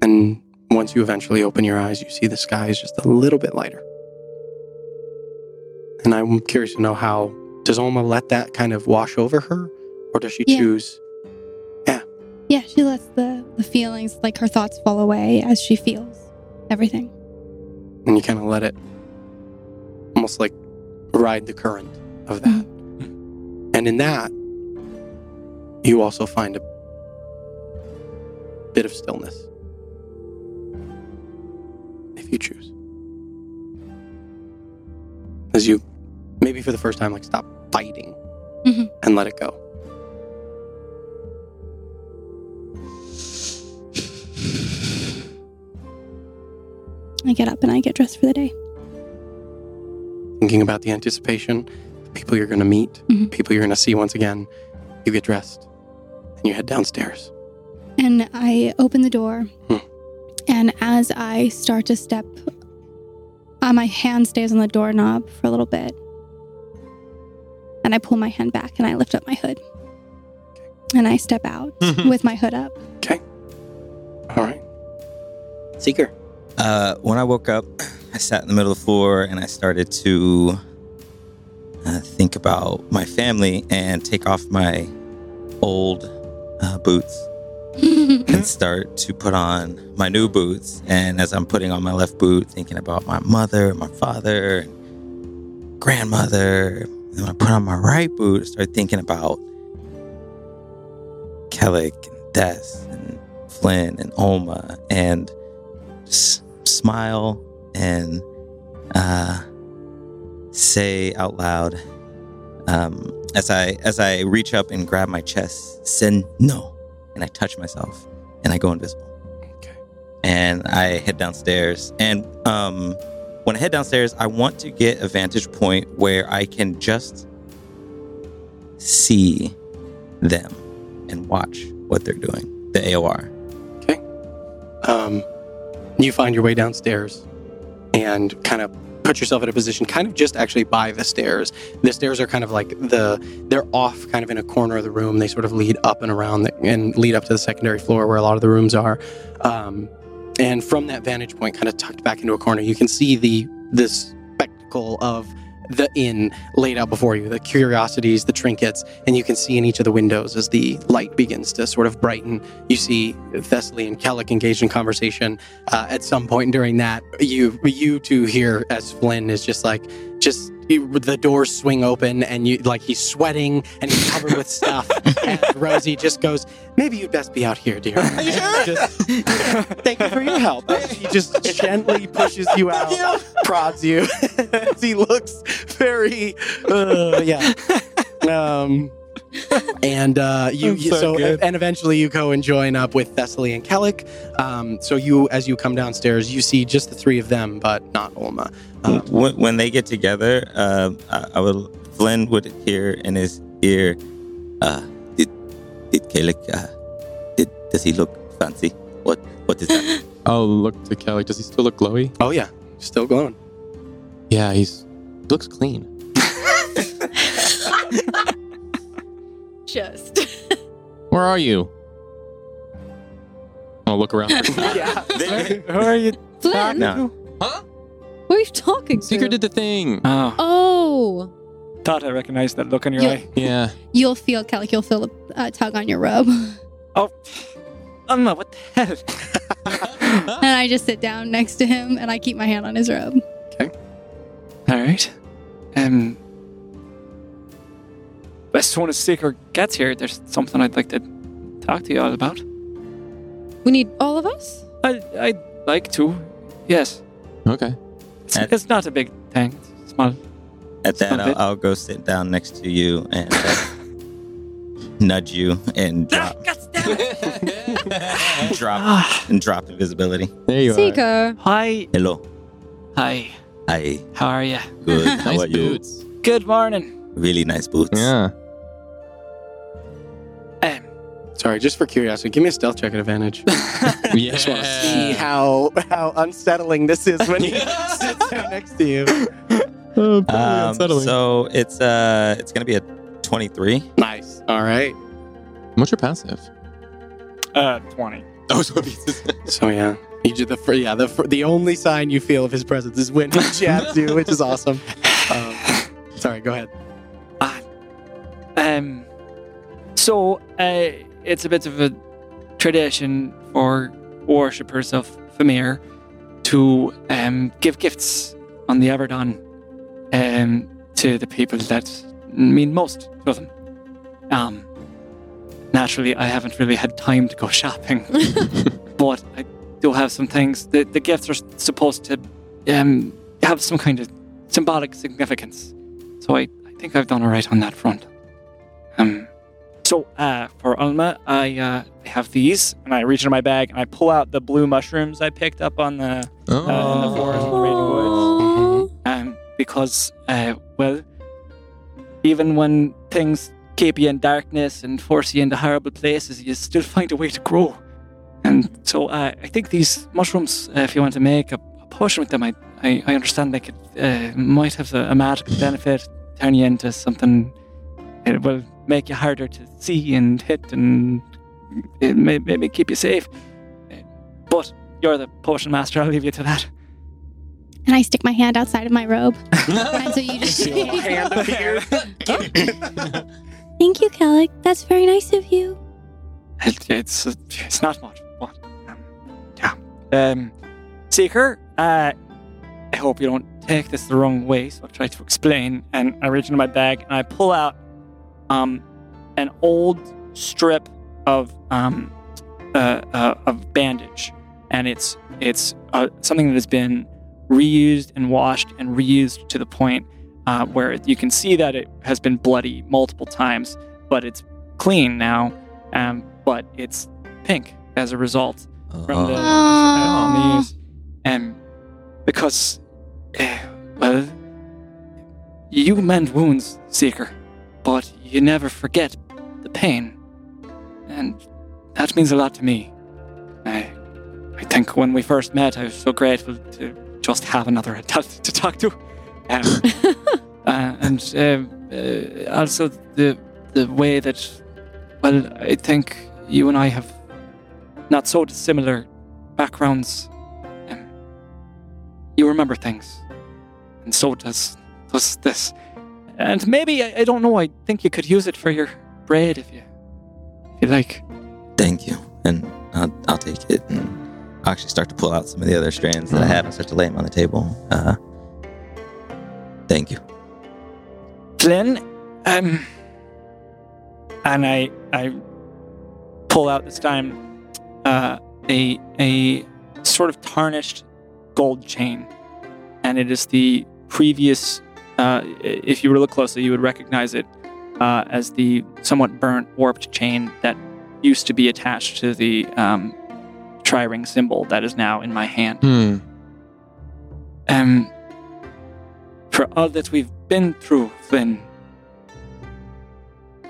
And once you eventually open your eyes you see the sky is just a little bit lighter. And i'm curious to know how does Olma let that kind of wash over her or does she Yeah. choose Yeah, Yeah, she lets the, the feelings, like her thoughts, fall away as she feels everything. and you kind of let it almost like ride the current of that. Mm-hmm. And in that, you also find a bit of stillness if you choose. As you maybe for the first time, like stop fighting Mhm. and let it go. I get up and I get dressed for the day. Thinking about the anticipation, the people you're going to meet, Mhm. people you're going to see once again, you get dressed and you head downstairs. And I open the door. Hmm. And as I start to step, uh, my hand stays on the doorknob for a little bit. And I pull my hand back and I lift up my hood. And I step out with my hood up. Okay. All right. Seeker. Uh, when I woke up, I sat in the middle of the floor and I started to uh, think about my family and take off my old uh, boots and start to put on my new boots. And as I'm putting on my left boot, thinking about my mother, my father, grandmother. And when I put on my right boot, I start thinking about Ceallach and Des and Flynn and Olma and just smile and uh, say out loud um, as I as I reach up and grab my chest, send no, and I touch myself and I go invisible. Okay. And I head downstairs. And um, when I head downstairs, I want to get a vantage point where I can just see them and watch what they're doing. The AOR. um, you find your way downstairs and kind of put yourself in a position kind of just actually by the stairs the stairs are kind of like the they're off kind of in a corner of the room they sort of lead up and around the, and lead up to the secondary floor where a lot of the rooms are um, and from that vantage point kind of tucked back into a corner you can see the this spectacle of the inn laid out before you the curiosities the trinkets and you can see in each of the windows as the light begins to sort of brighten you see Thessaly and Ceallach engaged in conversation. Uh, at some point during that, you you two hear as Flynn is just like just the doors swing open and you like he's sweating and he's covered with stuff. and Rosie just goes, "Maybe you'd best be out here, dear." Just, Thank you for your help. And He just gently pushes you out, prods you. he looks very, uh, yeah. Um, and uh, you, so so, and eventually you go and join up with Thessaly and Ceallach. Um, so you, as you come downstairs, you see just the three of them, but not Olma. Uh, when, when they get together, uh, I, I would Flynn would hear in his ear, uh, "Did did Ceallach, uh, did does he look fancy? What what is that?" I'll look to Kelly. Does he still look glowy? oh yeah, still glowing. Yeah, he's he looks clean. Just. Where are you? I'll look around. yeah. Who are you? Flynn, no, who are you talking to? Seeker did the thing. Oh, Oh, thought I recognized that look in your You- eye. Yeah. You'll feel, Kelly, you'll feel a uh, tug on your robe. Oh, Emma, what the hell? and I just sit down next to him and I keep my hand on his robe. Okay. All right. Um. As soon as Seeker gets here, there's something I'd like to talk to you all about. we need all of us. I, I'd like to. Yes. Okay. It's, Uh, it's not a big thing. It's small. At that, I'll. I'll go sit down next to you and uh, nudge you and drop, drop, and drop invisibility. There you are. Seeker. Hi. Hello. Hi. Hi. How are you? Good. How Nice are you? boots. Good morning. Really nice boots. Yeah. Sorry, just for curiosity, give me a stealth check at advantage. Yeah. just want to see how how unsettling this is when he sits down next to you. Oh, pretty Um, unsettling. so it's uh it's gonna be a 23. Nice. All right. What's your passive? uh, 20. Oh, so it's So yeah, he did the fir- yeah the fir- the only sign you feel of his presence is when he jabs you, which is awesome. Um, sorry, go ahead. Um, so uh, it's a bit of a tradition for worshippers of Famir to um, give gifts on the Everdawn um, to the people that mean most to them. Um, naturally, I haven't really had time to go shopping, but I do have some things. The, the gifts are supposed to um, have some kind of symbolic significance. So I, I think I've done all right on that front. So uh, for Olma, I uh, have these, and I reach into my bag and I pull out the blue mushrooms I picked up on the uh, in the forest in the Woods. Um, because, uh, well, even when things keep you in darkness and force you into horrible places, you still find a way to grow. And so uh, I think these mushrooms, uh, if you want to make a, a potion with them, I, I, I understand they could uh, might have a, a magical benefit, turn you into something. It will make you harder to see and hit, and it may maybe keep you safe. But you're the potion master. I'll leave you to that. And I stick my hand outside of my robe. and so you just Hand appeared. Thank you, Ceallach. That's very nice of you. It, it's it's not much, but um, yeah. Um, Seeker, uh, I hope you don't take this the wrong way. So I'll try to explain. And I reach into my bag and I pull out um an old strip of um uh, uh of bandage, and it's it's uh, something that has been reused and washed and reused to the point uh, where you can see that it has been bloody multiple times, but it's clean now. Um, but it's pink as a result from the, Oh. the use. Um, because, eh, well, you mend wounds, Seeker, but you never forget pain, and that means a lot to me. I, I think when we first met, I was so grateful to just have another adult to talk to, um, uh, and um, uh, also the the way that, well, I think you and I have not so dissimilar backgrounds. Um, you remember things, and so does does this. And maybe I, I don't know. I think you could use it for your braid if you if you like. Thank you. And I'll, I'll take it and I'll actually start to pull out some of the other strands that I have and start to lay them on the table. Uh, thank you. Flynn, um, and I I pull out this time uh, a a sort of tarnished gold chain, and it is the previous. Uh, if you were to look closely, you would recognize it uh, as the somewhat burnt, warped chain that used to be attached to the um, tri-ring symbol that is now in my hand. Hmm. Um, for all that we've been through, Flynn,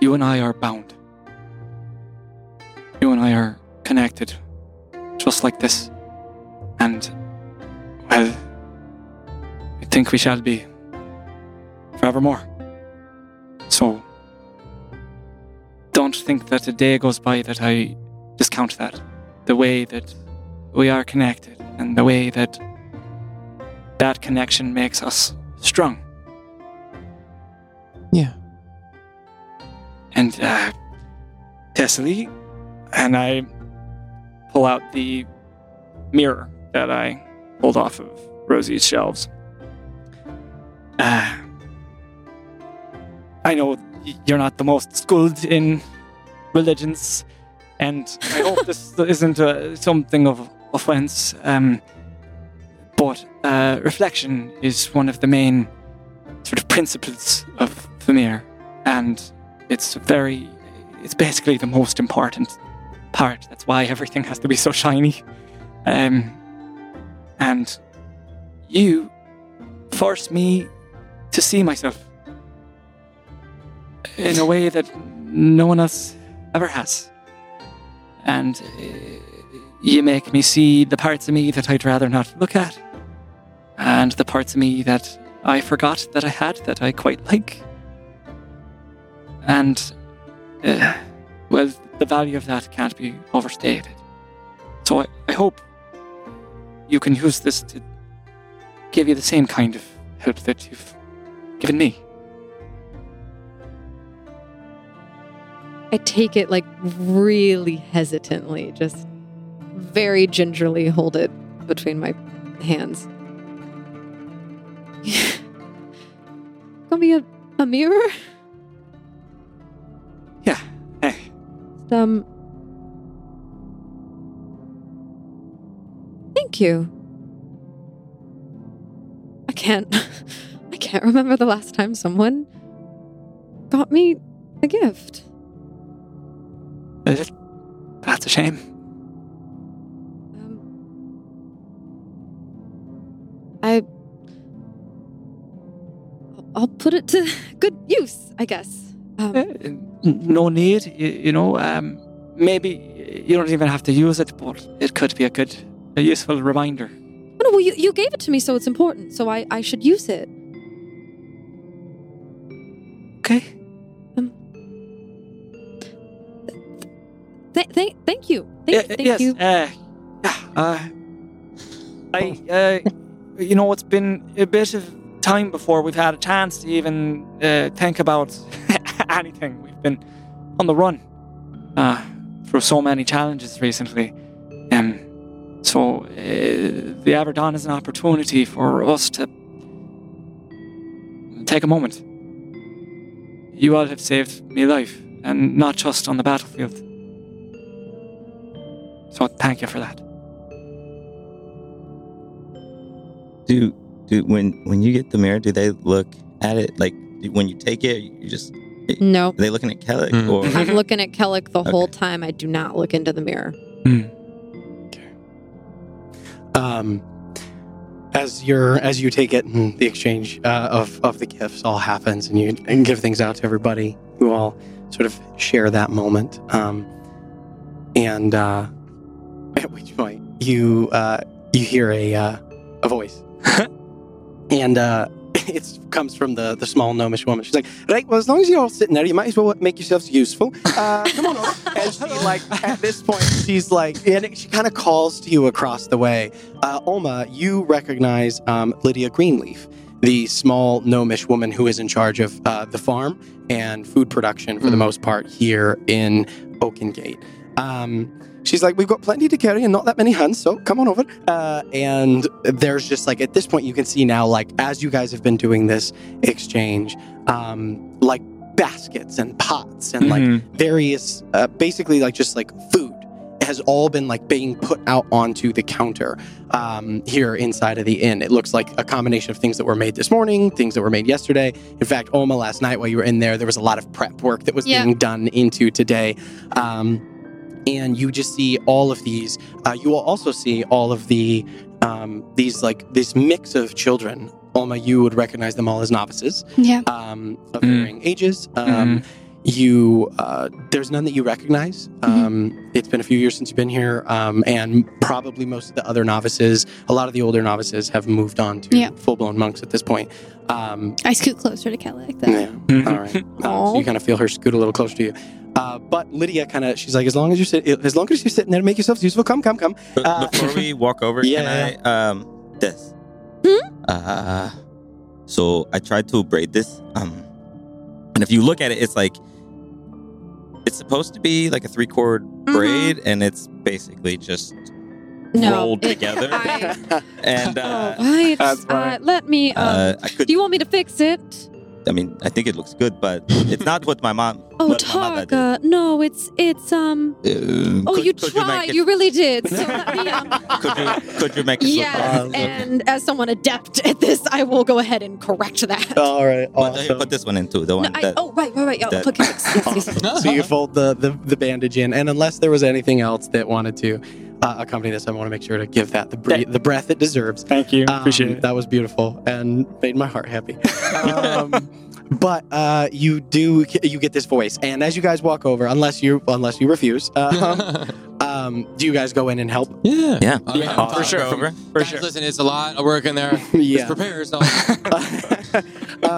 you and I are bound. You and I are connected, just like this. And, well, I think we shall be forevermore. So, don't think that a day goes by that I discount that. The way that we are connected, and the way that that connection makes us strong. Yeah. And uh, and I pull out the mirror that I pulled off of Rosie's shelves. Uh, I know you're not the most schooled in religions, and I hope this isn't uh, something of offense. Um, but uh, reflection is one of the main sort of principles of Famir, and it's very, it's basically the most important part. That's why everything has to be so shiny. Um, and you force me to see myself in a way that no one else ever has. And uh, you make me see the parts of me that I'd rather not look at, and the parts of me that I forgot that I had that I quite like. And, uh, well, the value of that can't be overstated. So I, I hope you can use this to give you the same kind of help that you've given me. I take it like really hesitantly, just very gingerly hold it between my hands. Gonna be a, a mirror? Yeah. Hey. Um. Thank you. I can't. I can't remember the last time someone got me a gift. It? That's a shame. Um, I. I'll- I'll put it to good use, I guess. Um, Uh, no need, you, you know. Um, maybe you don't even have to use it, but it could be a good, a useful reminder. oh no, well, you, you gave it to me, so it's important. So I, I should use it. Okay. Th- th- thank you. Thank, Yeah, thank yes. you. Uh. Uh, I, uh, you know, it's been a bit of time before we've had a chance to even uh, think about anything. We've been on the run uh, through so many challenges recently. Um, so uh, the Everdawn is an opportunity for us to take a moment. You all have saved me life, and not just on the battlefield. So thank you for that. Do do when when you get the mirror, do they look at it like when you take it? You just No, are they looking at Ceallach Mm. or I'm looking at Ceallach the whole time. I do not look into the mirror. um, as you're as you take it and the exchange uh, of of the gifts all happens and you and give things out to everybody you all sort of share that moment um, and uh, at which point you uh, you hear a uh, a voice. And uh, it comes from the the small gnomish woman. She's like right well as long as you're all sitting there you might as well make yourselves useful. Uh, come on. Over and she like at this point she's like and she kind of calls to you across the way. Uh, Olma, you recognize um, Lydia Greenleaf, the small gnomish woman who is in charge of uh, the farm and food production for the Mm. most part here in Oakengate. Um, she's like, We've got plenty to carry and not that many hands, so come on over. Uh, and there's just like, at this point, you can see now, like, as you guys have been doing this exchange, um, like baskets and pots and like Mhm. various, uh, basically, like, just like food has all been like being put out onto the counter um, here inside of the inn. It looks like a combination of things that were made this morning, things that were made yesterday. In fact, Olma, last night while you were in there, there was a lot of prep work that was Yeah. being done into today. Um, and you just see all of these. Uh, you will also see all of the um, these like this mix of children. Olma, you would recognize them all as novices Yeah. um, of Mm. varying ages. Um, You, uh, there's none that you recognize. Um, It's been a few years since you've been here, um, and probably most of the other novices, a lot of the older novices, have moved on to Yeah. full-blown monks at this point. Um, I scoot closer to Kelly like that. yeah, Mhm. all right. Uh, so you kind of feel her scoot a little closer to you. Uh, but Lydia kind of, she's like, as long as you're sitting, as long as you're sitting there, make yourselves useful. Come, come, come. But Uh, before we walk over, Yeah. can I um this? Hmm? Uh so I tried to braid this. Um and if you look at it, it's like it's supposed to be like a three chord braid, and it's basically just No, rolled it- together. I- and uh, All right. That's Uh, let me. Um, uh, I could do you want me to fix it? I mean, I think it looks good, but it's not what my mom. Oh, what my mother did. Targa, no, it's it's um. Um, Oh, could- you could tried. make it- You, really did. So let me, um, could you could you make it look yes, good? and as someone adept at this, I will go ahead and correct that. All right. But, uh, Awesome. put this one in too. The No, one I, that. oh, right, right, right. Oh, that- okay, yes, yes, yes. so you fold the, the the bandage in, and unless there was anything else that wanted to uh, accompany this, I want to make sure to give that the bre- the breath it deserves. Thank you. Um, Appreciate it. That was beautiful and made my heart happy. Um, but uh, you do you get this voice, and as you guys walk over, unless you unless you refuse, uh, um, do you guys go in and help? yeah. Yeah. I mean, Yeah, for sure. For Guys, sure. Listen, it's a lot of work in there. Yeah. Just prepare yourself.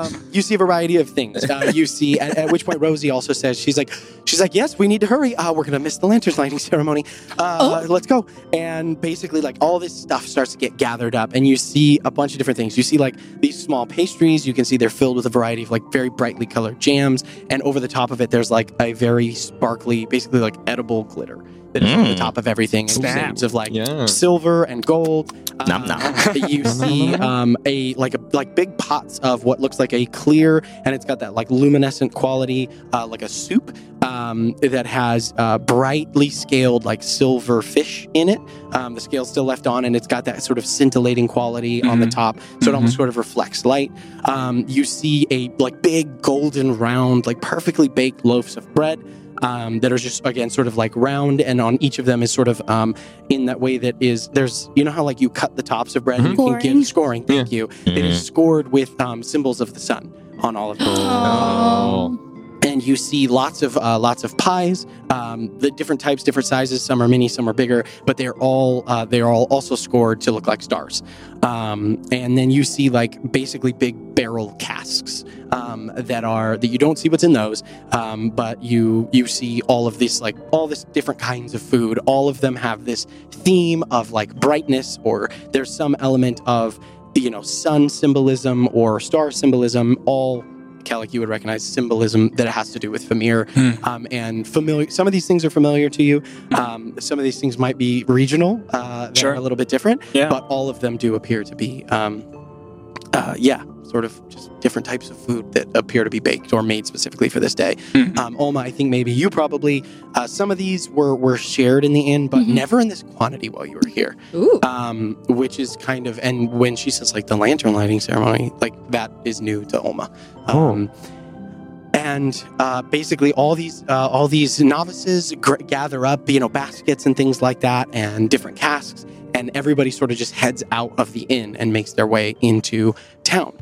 Um, you see a variety of things. Uh, you see, at, at which point Rosie also says, "She's like, she's like, yes, we need to hurry. Uh, we're gonna miss the lantern lighting ceremony. Uh, Let's go." And basically, like all this stuff starts to get gathered up, and you see a bunch of different things. You see like these small pastries. You can see they're filled with a variety of like very brightly colored jams, and over the top of it, there's like a very sparkly, basically like edible glitter that is over the Mm. top of everything, and Snap. shades of like yeah. silver and gold. Nom, Uh, nom. you see um, a like a like big pots of what looks like a clear, and it's got that like luminescent quality, uh, like a soup um, that has uh, brightly scaled like silver fish in it. Um, the scale's still left on, and it's got that sort of scintillating quality on the Mhm. top, so it almost sort of reflects light. Um, you see a like big golden round, like perfectly baked loaves of bread um, that are just again sort of like round, and on each of them is sort of um, in that way that is there's you know how like you cut the tops of bread and you can Scoring. give scoring. Thank you. It is scored with um, symbols of the sun on all of them. Oh. And you see lots of uh, lots of pies, um, the different types, different sizes. Some are mini, some are bigger, but they're all uh, they're all also scored to look like stars. Um, and then you see like basically big barrel casks um, that are that you don't see what's in those, um, but you you see all of this like all this different kinds of food. All of them have this theme of like brightness, or there's some element of you know sun symbolism or star symbolism. All Ceallach, you would recognize symbolism that it has to do with Famir. Hmm. Um, and familiar, some of these things are familiar to you. Um, some of these things might be regional, uh, that Sure. are a little bit different, Yeah. but all of them do appear to be, um, uh, yeah, sort of just different types of food that appear to be baked or made specifically for this day. Mhm. Um, Olma, I think maybe you probably, uh, some of these were, were shared in the inn, but Mhm. never in this quantity while you were here Ooh. um, which is kind of and when she says like the lantern lighting ceremony, like that is new to Olma. Um, And uh, basically, all these uh, all these novices gr- gather up, you know, baskets and things like that, and different casks, and everybody sort of just heads out of the inn and makes their way into town.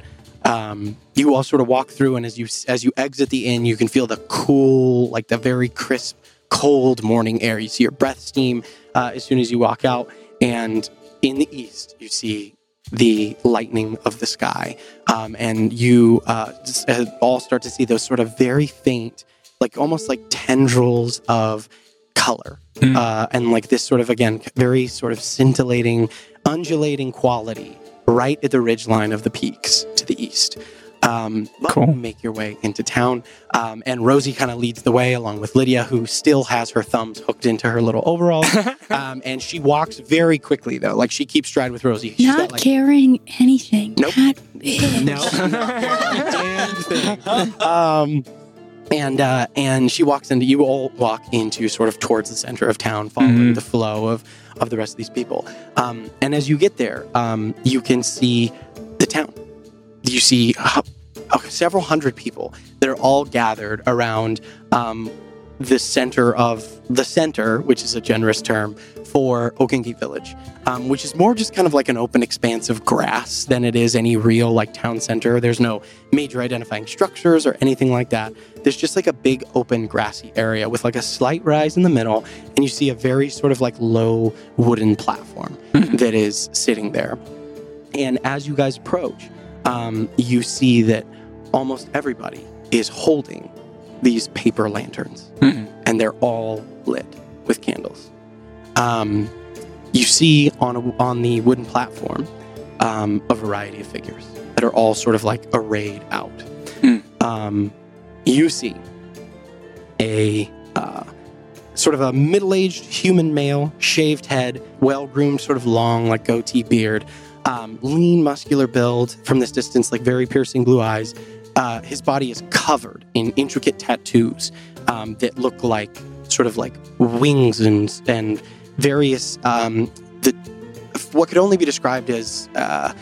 Um, you all sort of walk through, and as you as you exit the inn, you can feel the cool, like the very crisp, cold morning air. You see your breath steam uh, as soon as you walk out, and in the east, you see the lightning of the sky, um, and you uh, uh, all start to see those sort of very faint, like almost like tendrils of color, Hmm. uh, and like this sort of again very sort of scintillating, undulating quality right at the ridge line of the peaks to the east. Um, Cool. make your way into town, um, and Rosie kind of leads the way along with Lydia, who still has her thumbs hooked into her little overalls. um, and she walks very quickly, though. Like she keeps stride with Rosie. She's Not got, like, carrying anything. Nope. That bitch. no, damn thing. Um, and uh, and she walks into you all walk into sort of towards the center of town, following Mhm. the flow of of the rest of these people. Um, and as you get there, um, you can see the town. You see uh, several hundred people that are all gathered around um, the center of the center, which is a generous term for Oakengate Village, um, which is more just kind of like an open expanse of grass than it is any real like town center. There's no major identifying structures or anything like that. There's just like a big open grassy area with like a slight rise in the middle, and you see a very sort of like low wooden platform that is sitting there. And as you guys approach, um, you see that almost everybody is holding these paper lanterns, Mhm. and they're all lit with candles. Um, you see on a, on the wooden platform um, a variety of figures that are all sort of like arrayed out. Hmm. Um, you see a uh, sort of a middle-aged human male, shaved head, well-groomed, sort of long, like goatee beard, um, lean, muscular build from this distance, like very piercing blue eyes, uh, his body is covered in intricate tattoos um, that look like sort of like wings and and various um, the what could only be described as uh,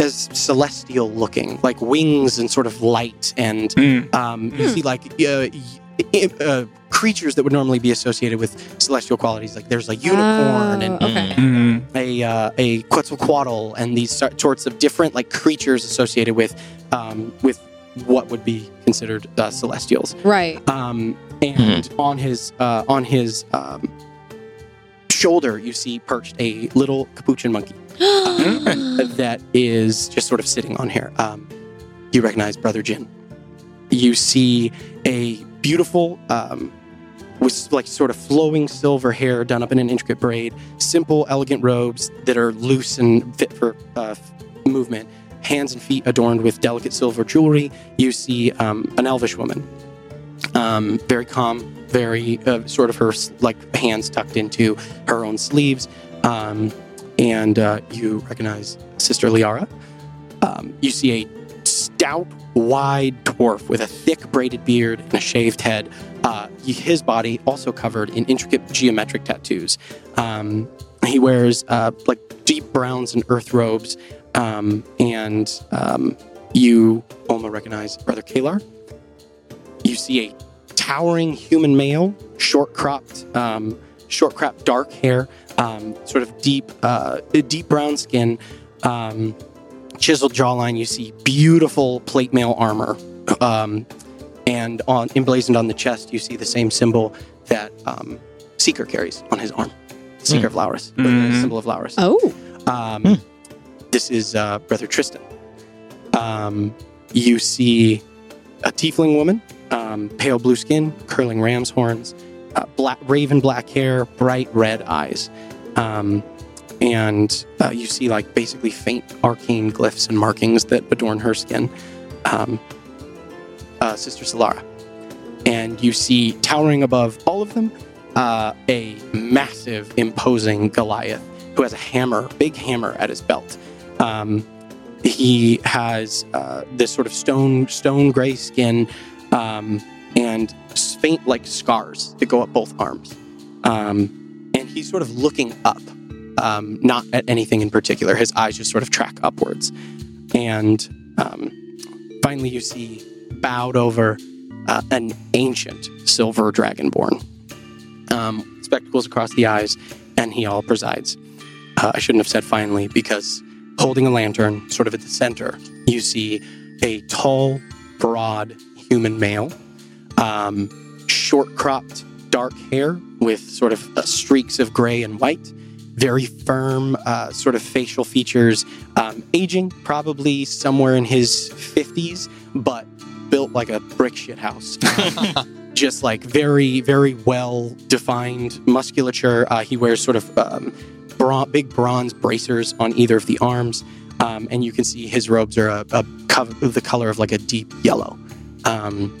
as celestial looking, like wings and sort of light, and Mm. um, you see like uh, y- uh, creatures that would normally be associated with celestial qualities. Like there's a unicorn and Oh, okay. Mm. a uh, a Quetzalcoatl and these sorts of different like creatures associated with um, with what would be considered uh, celestials. Right. Um, and on his uh, on his um, shoulder, you see perched a little capuchin monkey that is just sort of sitting on here. Um, you recognize Brother Jin. You see a beautiful, um, with like sort of flowing silver hair done up in an intricate braid, simple, elegant robes that are loose and fit for uh, movement, hands and feet adorned with delicate silver jewelry. You see um, an elvish woman, um, very calm, very uh, sort of her like hands tucked into her own sleeves. Um, and uh, you recognize Sister Liara. Um, you see a stout, wide dwarf with a thick braided beard and a shaved head. Uh, his body also covered in intricate geometric tattoos. Um, he wears uh, like deep browns and earth robes. Um, and um, you almost recognize Brother Kalar. You see a towering human male, short cropped, um, short cropped dark hair, um, sort of deep, uh, deep brown skin, um, chiseled jawline. You see beautiful plate mail armor, um, and on emblazoned on the chest, you see the same symbol that um, Seeker carries on his arm, Seeker of Laurus, the Mhm. symbol of Laurus. Oh. Um, This is uh, Brother Tristan. Um, you see a tiefling woman, um, pale blue skin, curling ram's horns, uh, black, raven black hair, bright red eyes. Um, and uh, you see like basically faint arcane glyphs and markings that adorn her skin. Um, uh, Sister Solara. And you see towering above all of them uh, a massive, imposing Goliath who has a hammer, big hammer at his belt. Um, he has uh, this sort of stone, stone gray skin, um, and faint like scars that go up both arms. Um, and he's sort of looking up, um, not at anything in particular. His eyes just sort of track upwards. And um, finally, you see bowed over uh, an ancient silver dragonborn. Um, spectacles across the eyes, and he all presides. Uh, I shouldn't have said finally because holding a lantern, sort of at the center, you see a tall, broad human male, um, short cropped, dark hair with sort of uh, streaks of gray and white, very firm, uh, sort of facial features, um, aging probably somewhere in his 50s, but built like a brick shit house. Just like very, very well defined musculature. Uh, he wears sort of um, bron- big bronze bracers on either of the arms, um, and you can see his robes are a, a co- the color of like a deep yellow. Um,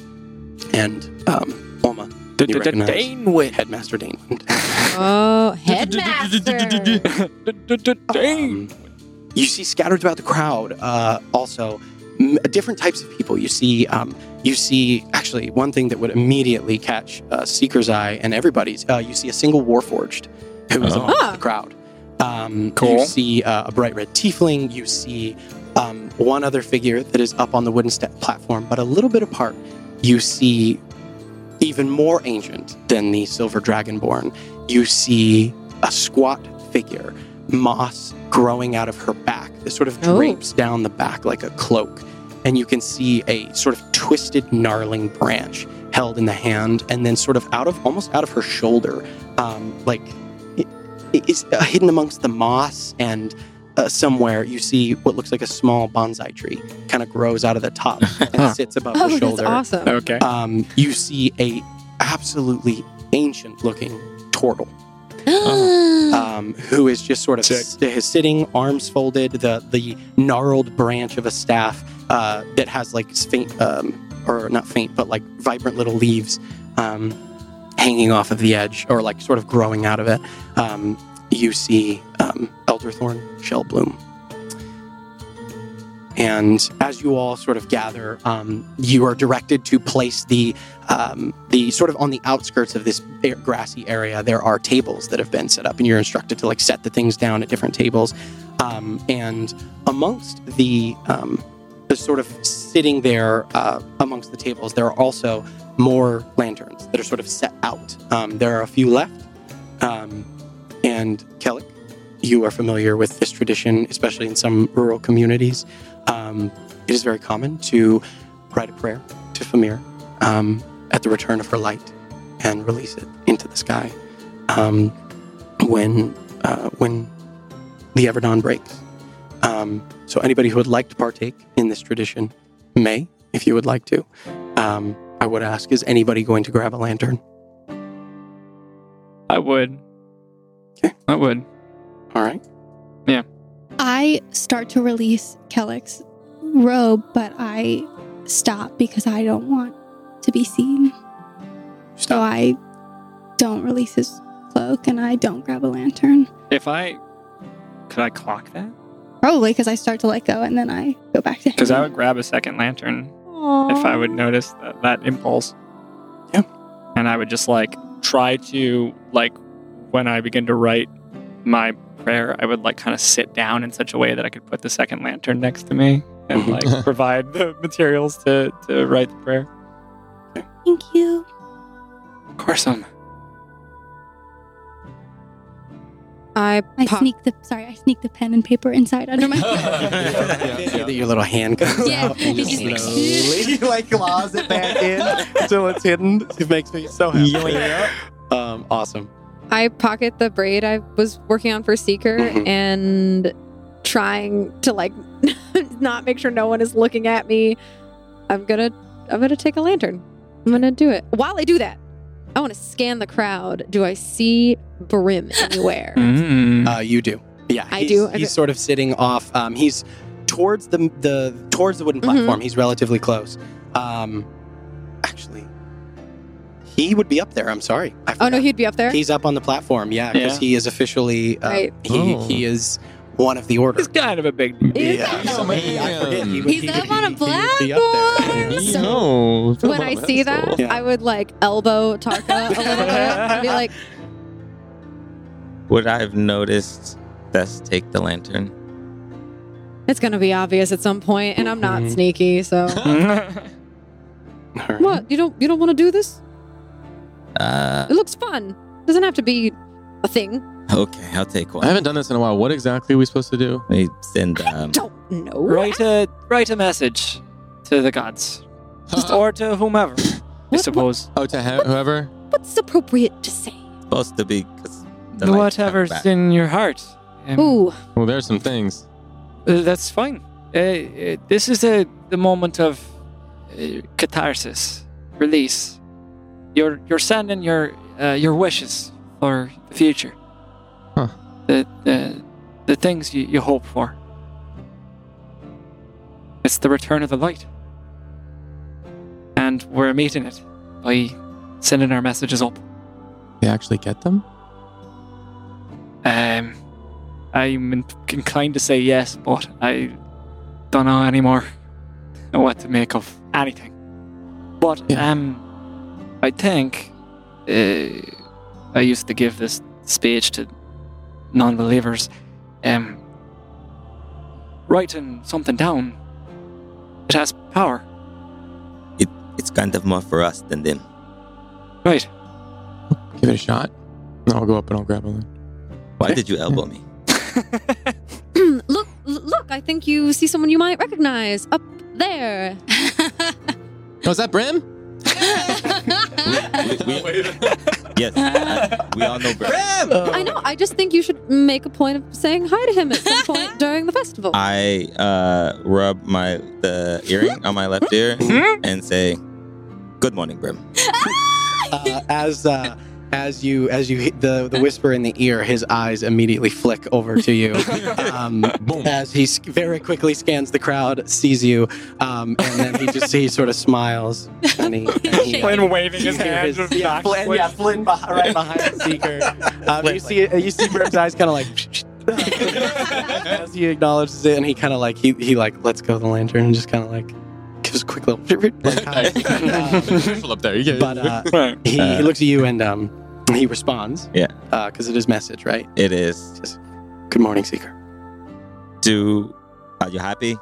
and um, Olma, you recognize Danewind. Headmaster Danewind. Oh, headmaster. Um, you see scattered throughout the crowd uh, also m- different types of people. You see, um, you see actually one thing that would immediately catch uh, Seeker's eye and everybody's. Uh, you see a single Warforged who is Oh. among Ah. the crowd. Um, Cool. You see uh, a bright red tiefling. You see um, one other figure that is up on the wooden step platform, but a little bit apart. You see even more ancient than the silver dragonborn. You see a squat figure, moss growing out of her back. This sort of Oh. drapes down the back like a cloak. And you can see a sort of twisted, gnarling branch held in the hand, and then sort of out of almost out of her shoulder, um, like it, it is uh, hidden amongst the moss and. Uh, somewhere you see what looks like a small bonsai tree kind of grows out of the top and sits above Oh, the that's shoulder awesome. Okay. um, you see a absolutely ancient looking turtle um, who is just sort of Sick. s- is sitting arms folded the the gnarled branch of a staff uh, that has like faint um, or not faint but like vibrant little leaves um, hanging off of the edge or like sort of growing out of it um, you see um, elderthorn shell bloom and as you all sort of gather, um, you are directed to place the um, the sort of on the outskirts of this grassy area. There are tables that have been set up, and you're instructed to like set the things down at different tables. Um, and amongst the um, the sort of sitting there uh, amongst the tables, there are also more lanterns that are sort of set out. Um, there are a few left, um, and Ceallach, you are familiar with this tradition, especially in some rural communities. Um, it is very common to write a prayer to Famir um, at the return of her light and release it into the sky um, when uh, when the Everdawn breaks. Um, so anybody who would like to partake in this tradition may, if you would like to. Um, I would ask: Is anybody going to grab a lantern? I would. Okay. I would. All right. Yeah. I start to release Ceallach's robe, but I stop because I don't want to be seen. So I don't release his cloak and I don't grab a lantern. If I could, I clock that Probably because I start to let go and then I go back to him. because I would grab a second lantern if I would notice that, that impulse. Yeah. And I would just like try to like when I begin to write my prayer, I would like kind of sit down in such a way that I could put the second lantern next to me and mm-hmm. like provide the materials to to write the prayer. Thank you. Of course, I'm. I I pop. sneak the sorry, I sneak the pen and paper inside under my Your little hand comes Yeah, out and he just just- slowly like claws it back in until it's hidden. It makes me so happy. Um, awesome. I pocket the braid I was working on for Seeker Mhm. and trying to like not make sure no one is looking at me. I'm gonna I'm gonna take a lantern. I'm gonna do it. While I do that, I want to scan the crowd. Do I see Brim anywhere? Mm. Uh, you do. Yeah, I he's, do. He's sort of sitting off. Um, he's towards the the towards the wooden Mhm. platform. He's relatively close. Um, actually, he would be up there. I'm sorry. I oh no, he'd be up there. He's up on the platform. Yeah, because Yeah. he is officially. Uh, Right. He Oh. he is one of the order. He's kind of a big dude. He is Yeah, of so a I forget. He would, He's he up would- on a he- he would be up there. platform. So- No, when on I a see that. Yeah. I would like elbow Tarka a little bit and be like, Would I have noticed Best take the lantern? "It's gonna be obvious at some and I'm not Mhm. sneaky. So All right. what? You don't you don't want to do this? Uh, It looks fun. Doesn't have to be a thing. okay, I'll take one. I haven't done this in a while. What exactly are we supposed to do? Let me send. Um, Don't know. write a write a message to the gods, or to whomever. I What- suppose Oh, to ha- whoever. What's appropriate to say? supposed to be because the lights come whatever's back. in your heart. Um, Ooh, Well, there's some things. uh, that's fine. Uh, uh, this is a the moment of uh, catharsis, release. You're you're sending your uh, your wishes for the future. The the the things you, you hope for. It's the return of the light. And we're meeting it by sending our messages up. They actually get them. Um, I'm inclined to say yes, but I don't know anymore what to make of anything. But Yeah. um, I think uh, I used to give this speech to non-believers. Um, writing something down, it has power, It, it's kind of more for us than them. right? Give it a shot. And I'll go up and I'll grab one. Why did you elbow me? look, look! I think you see someone you might recognize up there. Oh, is that Brim? We- we- yes, I- we all know Brim. I know. I just think you should make a point of saying hi to him at some point during the festival. I uh, rub my the earring on my left ear and say, "Good morning, Brim." uh, as uh, as you as you hit the the whisper in the ear, his eyes immediately flick over to you. Um, as he sc- very quickly scans the crowd, sees you, um, and then he just he sort of smiles and he, and he Flynn waving his you hear hand. his- yeah, Flynn, yeah, Flynn beh- right behind Seeker. Um, you see you see Brim's eyes kind of like As he acknowledges it, and he kind of like he he like lets go of the lantern and just kind of like gives a quick little like, hi. Uh, up there. You get but uh, Right. he, he Uh, looks at you and um he responds. Yeah. Because it is message, right? It is. Just good morning, Seeker. Do are you happy?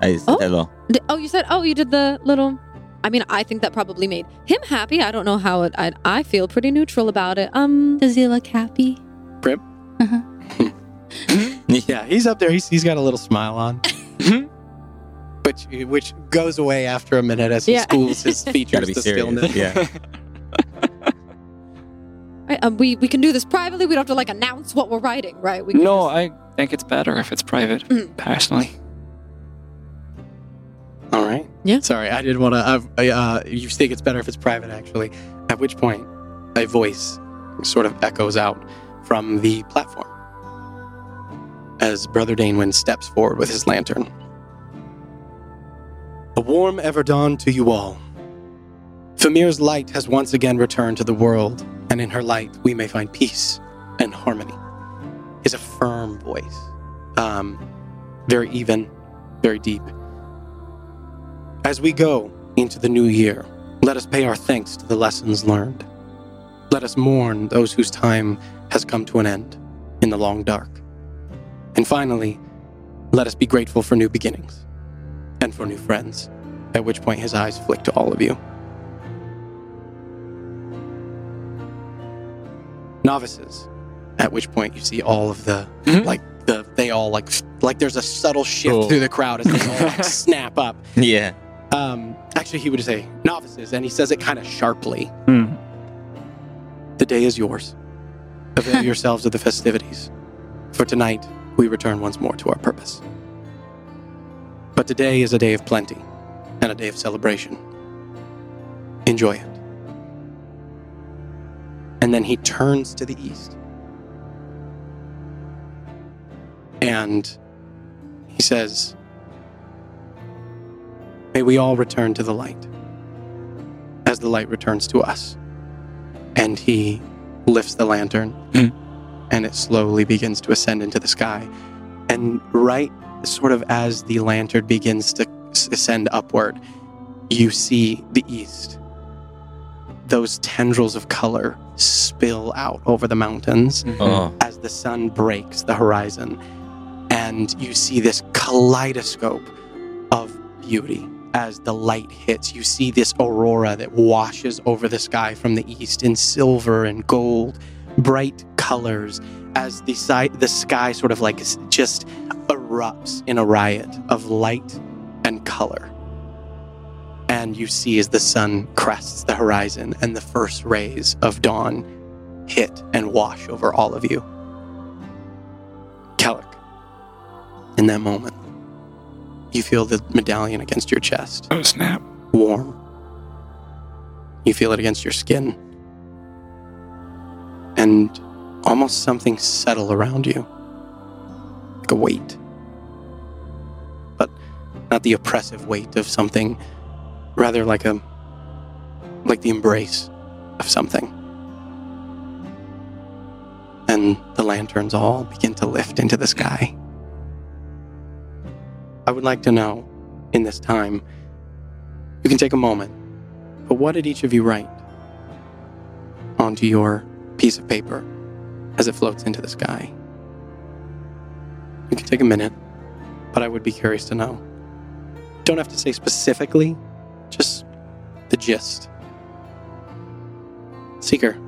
I said Oh. hello. D- Oh, you said, oh, you did the little. I mean, I think that probably made him happy. I don't know how it. I, I feel pretty neutral about it. Um, Does he look happy? Brim? Uh-huh. Yeah, he's up there. He's, he's got a little smile on. Which, which goes away after a minute as he Yeah. schools his Gotta features be to serious. stillness. Yeah. right, um, we we can do this privately. We don't have to like announce what we're writing, right? We No, just- I think it's better if it's private, Mm. personally. All right. Yeah. Sorry, I didn't want to. Uh, you think it's better if it's private, actually. At which point, a voice sort of echoes out from the platform as Brother Danewind steps forward with his lantern. A warm Everdawn to you all. Famir's light has once again returned to the world, and in her light we may find peace and harmony. Is a firm voice, um, very even, very deep. As we go into the new year, let us pay our thanks to the lessons learned. Let us mourn those whose time has come to an end in the long dark. And finally, let us be grateful for new beginnings and for new friends. At which point his eyes flick to all of you. Novices. At which point you see all of the Mhm. like the they all like like there's a subtle shift Oh. through the crowd as they all like, snap up. Yeah. Um, actually, he would say novices, and he says it kind of sharply. Hmm. The day is yours. Avail yourselves of the festivities. For tonight, we return once more to our purpose. But today is a day of plenty and a day of celebration. Enjoy it. And then he turns to the east. And he says, May we all return to the light as the light returns to us. And he lifts the lantern Mm. and it slowly begins to ascend into the sky. And right sort of as the lantern begins to ascend upward, you see the east. Those tendrils of color spill out over the mountains Oh. as the sun breaks the horizon. And you see this kaleidoscope of beauty as the light hits. You see this aurora that washes over the sky from the east in silver and gold, bright colors as the, si- the sky sort of like just erupts in a riot of light and color. And you see as the sun crests the horizon and the first rays of dawn hit and wash over all of you. Ceallach, in that moment, you feel the medallion against your chest, Oh, snap. warm. You feel it against your skin. And almost something settle around you, like a weight. But not the oppressive weight of something, rather like a like the embrace of something and the lanterns all begin to lift into the sky. I would like to know, in this time, you can take a moment, but what did each of you write onto your piece of paper as it floats into the sky? You can take a minute, but I would be curious to know. Don't have to say specifically, just the gist. Seeker.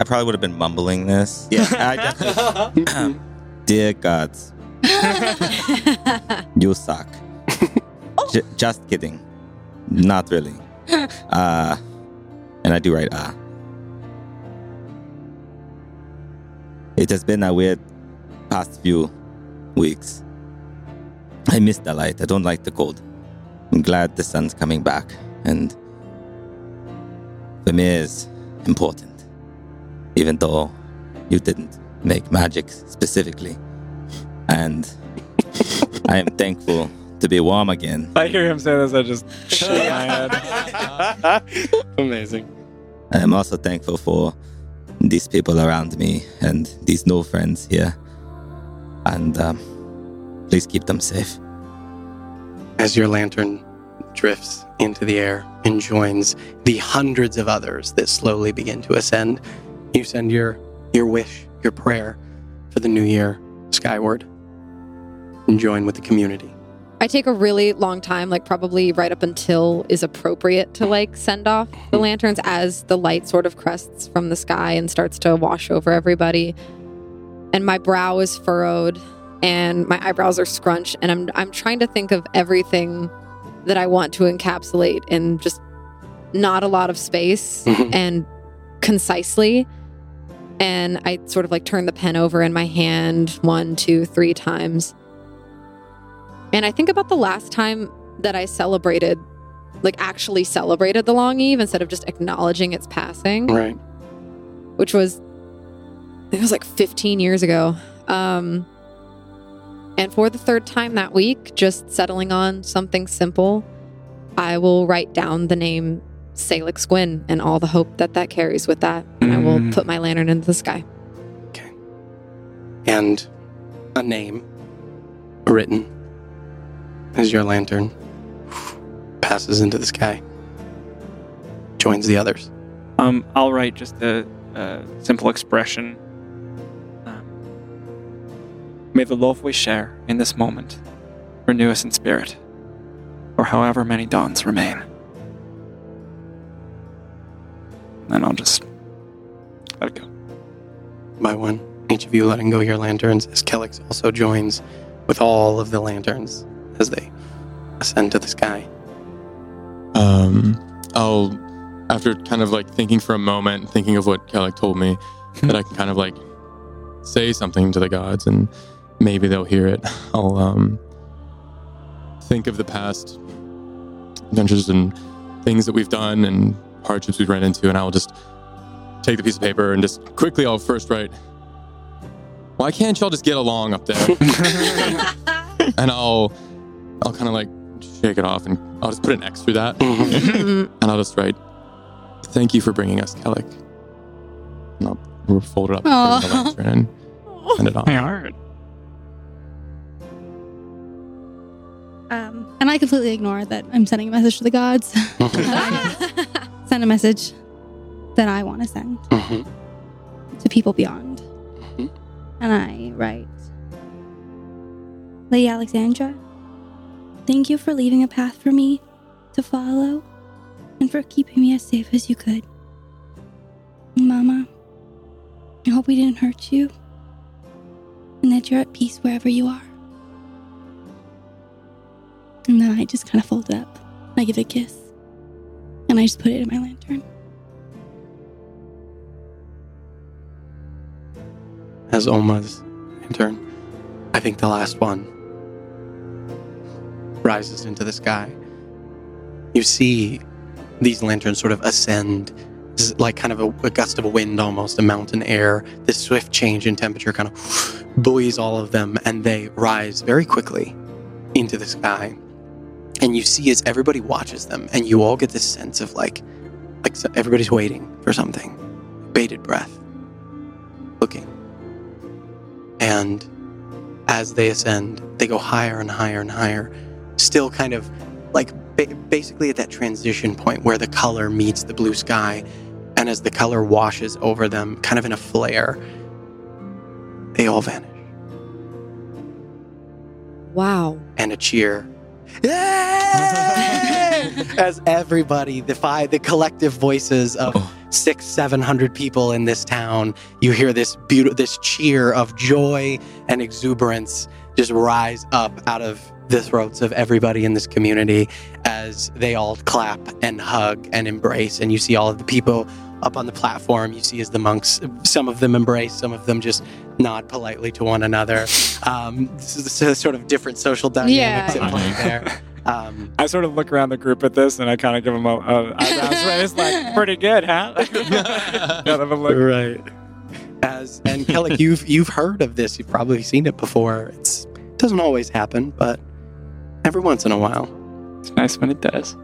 I probably would have been mumbling this. Yeah. I definitely. Dear gods, you suck. J- just kidding. Not really. Uh, and I do write ah. It has been a weird past few weeks. I miss the light. I don't like the cold. I'm glad the sun's coming back, and for me is important even though you didn't make magic specifically. And I am thankful to be warm again. I hear him say this, I just shake my head. Amazing. I am also thankful for these people around me and these new friends here. and um, please keep them safe. as your lantern drifts into the air and joins the hundreds of others that slowly begin to ascend, you send your your wish, your prayer for the new year skyward and join with the community. I take a really long time, like probably right up until is appropriate to like send off the lanterns as the light sort of crests from the sky and starts to wash over everybody. And my brow is furrowed and my eyebrows are scrunched and I'm I'm trying to think of everything that I want to encapsulate in just not a lot of space Mhm. and concisely. And I sort of like turn the pen over in my hand one, two, three times. And I think about the last time that I celebrated, like actually celebrated the long eve instead of just acknowledging its passing, Right. which was, it was like 15 years ago. Um, and for the third time that week, just settling on something simple, I will write down the name Salix Gwyn and all the hope that that carries with that. And I will Mm. put my lantern into the sky. Okay. And a name written as your lantern passes into the sky, joins the others. Um, I'll write just a, a simple expression. Um, May the love we share in this moment renew us in spirit, or however many dawns remain. And I'll just let it go. by one, each of you letting go your lanterns as Ceallach's also joins with all of the lanterns as they ascend to the sky. Um, I'll, after kind of like thinking for a moment, thinking of what Ceallach told me, that I can kind of like say something to the gods and maybe they'll hear it. I'll um, think of the past adventures and things that we've done and hardships we've ran into, and I'll just take the piece of paper and just quickly I'll first write, Why can't y'all just get along up there? and I'll I'll kind of like shake it off and I'll just put an X through that and I'll just write, "Thank you for bringing us Ceallach." And I'll we'll fold it up, and put it in the lantern, and send it off. hard. Um, and I completely ignore that I'm sending a message to the gods. send a message that I want to send Mhm. to people beyond. Mhm. And I write Lady Alexandra, thank you for leaving a path for me to follow and for keeping me as safe as you could. Mama, I hope we didn't hurt you and that you're at peace wherever you are. And then I just kind of fold it up. I give it a kiss. And I just put it in my lantern. As Olma's lantern, I think the last one, rises into the sky. You see these lanterns sort of ascend. This is like kind of a, a gust of wind, almost a mountain air. This swift change in temperature kind of buoys all of them, and they rise very quickly into the sky. And you see as everybody watches them, and you all get this sense of like, like everybody's waiting for something, bated breath, looking. And as they ascend, they go higher and higher and higher, still kind of like ba- basically at that transition point where the color meets the blue sky. And as the color washes over them, kind of in a flare, they all vanish. wow. And a cheer. as everybody, the five, the collective voices of Oh. six, seven hundred people in this town, you hear this beautiful, this cheer of joy and exuberance just rise up out of the throats of everybody in this community as they all clap and hug and embrace. And you see all of the people up on the platform. You see as the monks, some of them embrace, some of them just nod politely to one another. Um, is so sort of different social dynamics Yeah. at play there. Um, I sort of look around the group at this, and I kind of give them a, a eyebrows raise, like, pretty good, huh? kind of a look. right. As and Ceallach, you've you've heard of this. You've probably seen it before. It's it doesn't always happen, but every once in a while. It's nice when it does.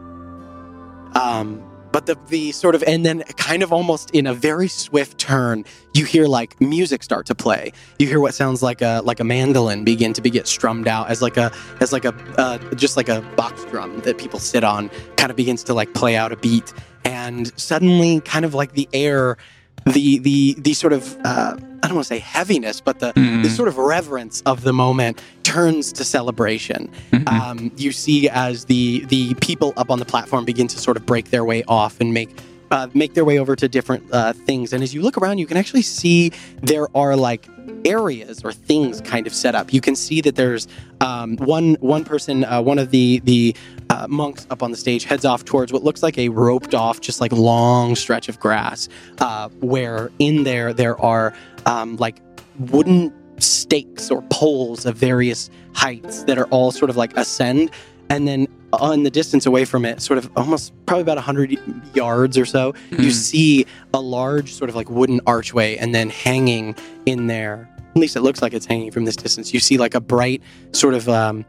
Um, but the the sort of and then kind of almost in a very swift turn, you hear like music start to play. You hear what sounds like a like a mandolin begin to be get strummed out as like a as like a uh, just like a box drum that people sit on, kind of begins to like play out a beat, and suddenly, kind of like the air, the the the sort of uh, I don't want to say heaviness, but the Mm. the sort of reverence of the moment turns to celebration. Mhm. Um, you see as the the people up on the platform begin to sort of break their way off and make uh, make their way over to different uh, things. And as you look around, you can actually see there are like areas or things kind of set up. You can see that there's um, one one person, uh, one of the the uh, monks up on the stage heads off towards what looks like a roped off, just like long stretch of grass, uh, where in there there are um, like wooden stakes or poles of various heights that are all sort of like ascend and then on the distance away from it sort of almost probably about 100 yards or so you Mm. see a large sort of like wooden archway and then hanging in there at least it looks like it's hanging from this distance. You see like a bright sort of um,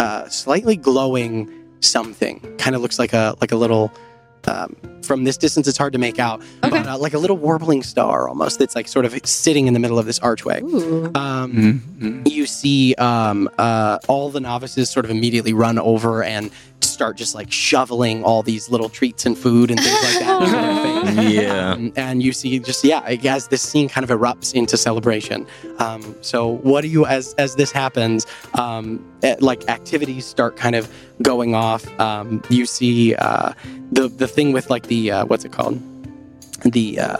uh, slightly glowing something. Kind of looks like a like a little um, from this distance it's hard to make out Okay. but uh, like a little warbling star almost that's like sort of sitting in the middle of this archway. Um, Mm, mm. you see um, uh, all the novices sort of immediately run over and start just like shoveling all these little treats and food and things like that. Into their face. Yeah. Um, and you see just yeah as this scene kind of erupts into celebration. Um, so what do you as as this happens um, eh, like activities start kind of going off. Um, you see uh, the the thing with like the uh, what's it called? The uh,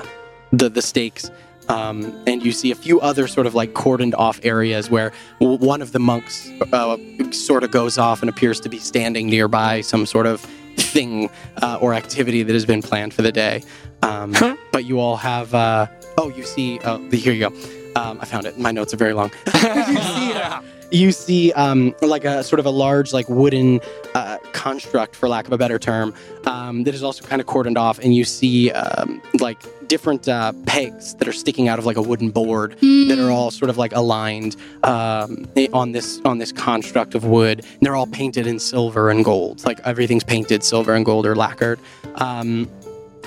the the stakes um, and you see a few other sort of like cordoned off areas where one of the monks uh, sort of goes off and appears to be standing nearby some sort of thing uh, or activity that has been planned for the day. Um, but you all have. Uh, oh, you see. Oh, here you go. Um, I found it. My notes are very long. you see, uh, you see um, like a sort of a large, like wooden uh, construct, for lack of a better term, um, that is also kind of cordoned off, and you see um, like different uh, pegs that are sticking out of like a wooden board that are all sort of like aligned um, on this on this construct of wood. And they're all painted in silver and gold. Like everything's painted silver and gold or lacquered. Um,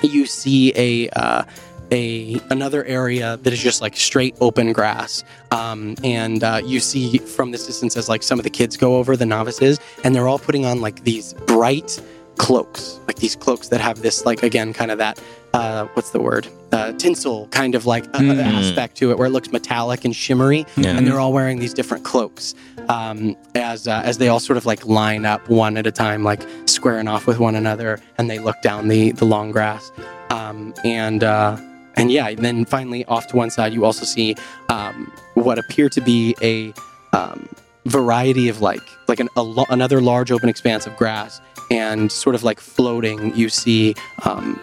you see a uh, a another area that is just like straight open grass, um, and uh, you see from this distance as like some of the kids go over the novices, and they're all putting on like these bright cloaks, like these cloaks that have this like again kind of that uh, what's the word uh, tinsel kind of like uh, Mm. aspect to it, where it looks metallic and shimmery, Yeah. and they're all wearing these different cloaks um, as uh, as they all sort of like line up one at a time, like squaring off with one another, and they look down the the long grass, um, and uh, and yeah, and then finally off to one side, you also see um, what appear to be a um, variety of like like an, a lo- another large open expanse of grass, and sort of like floating, you see um,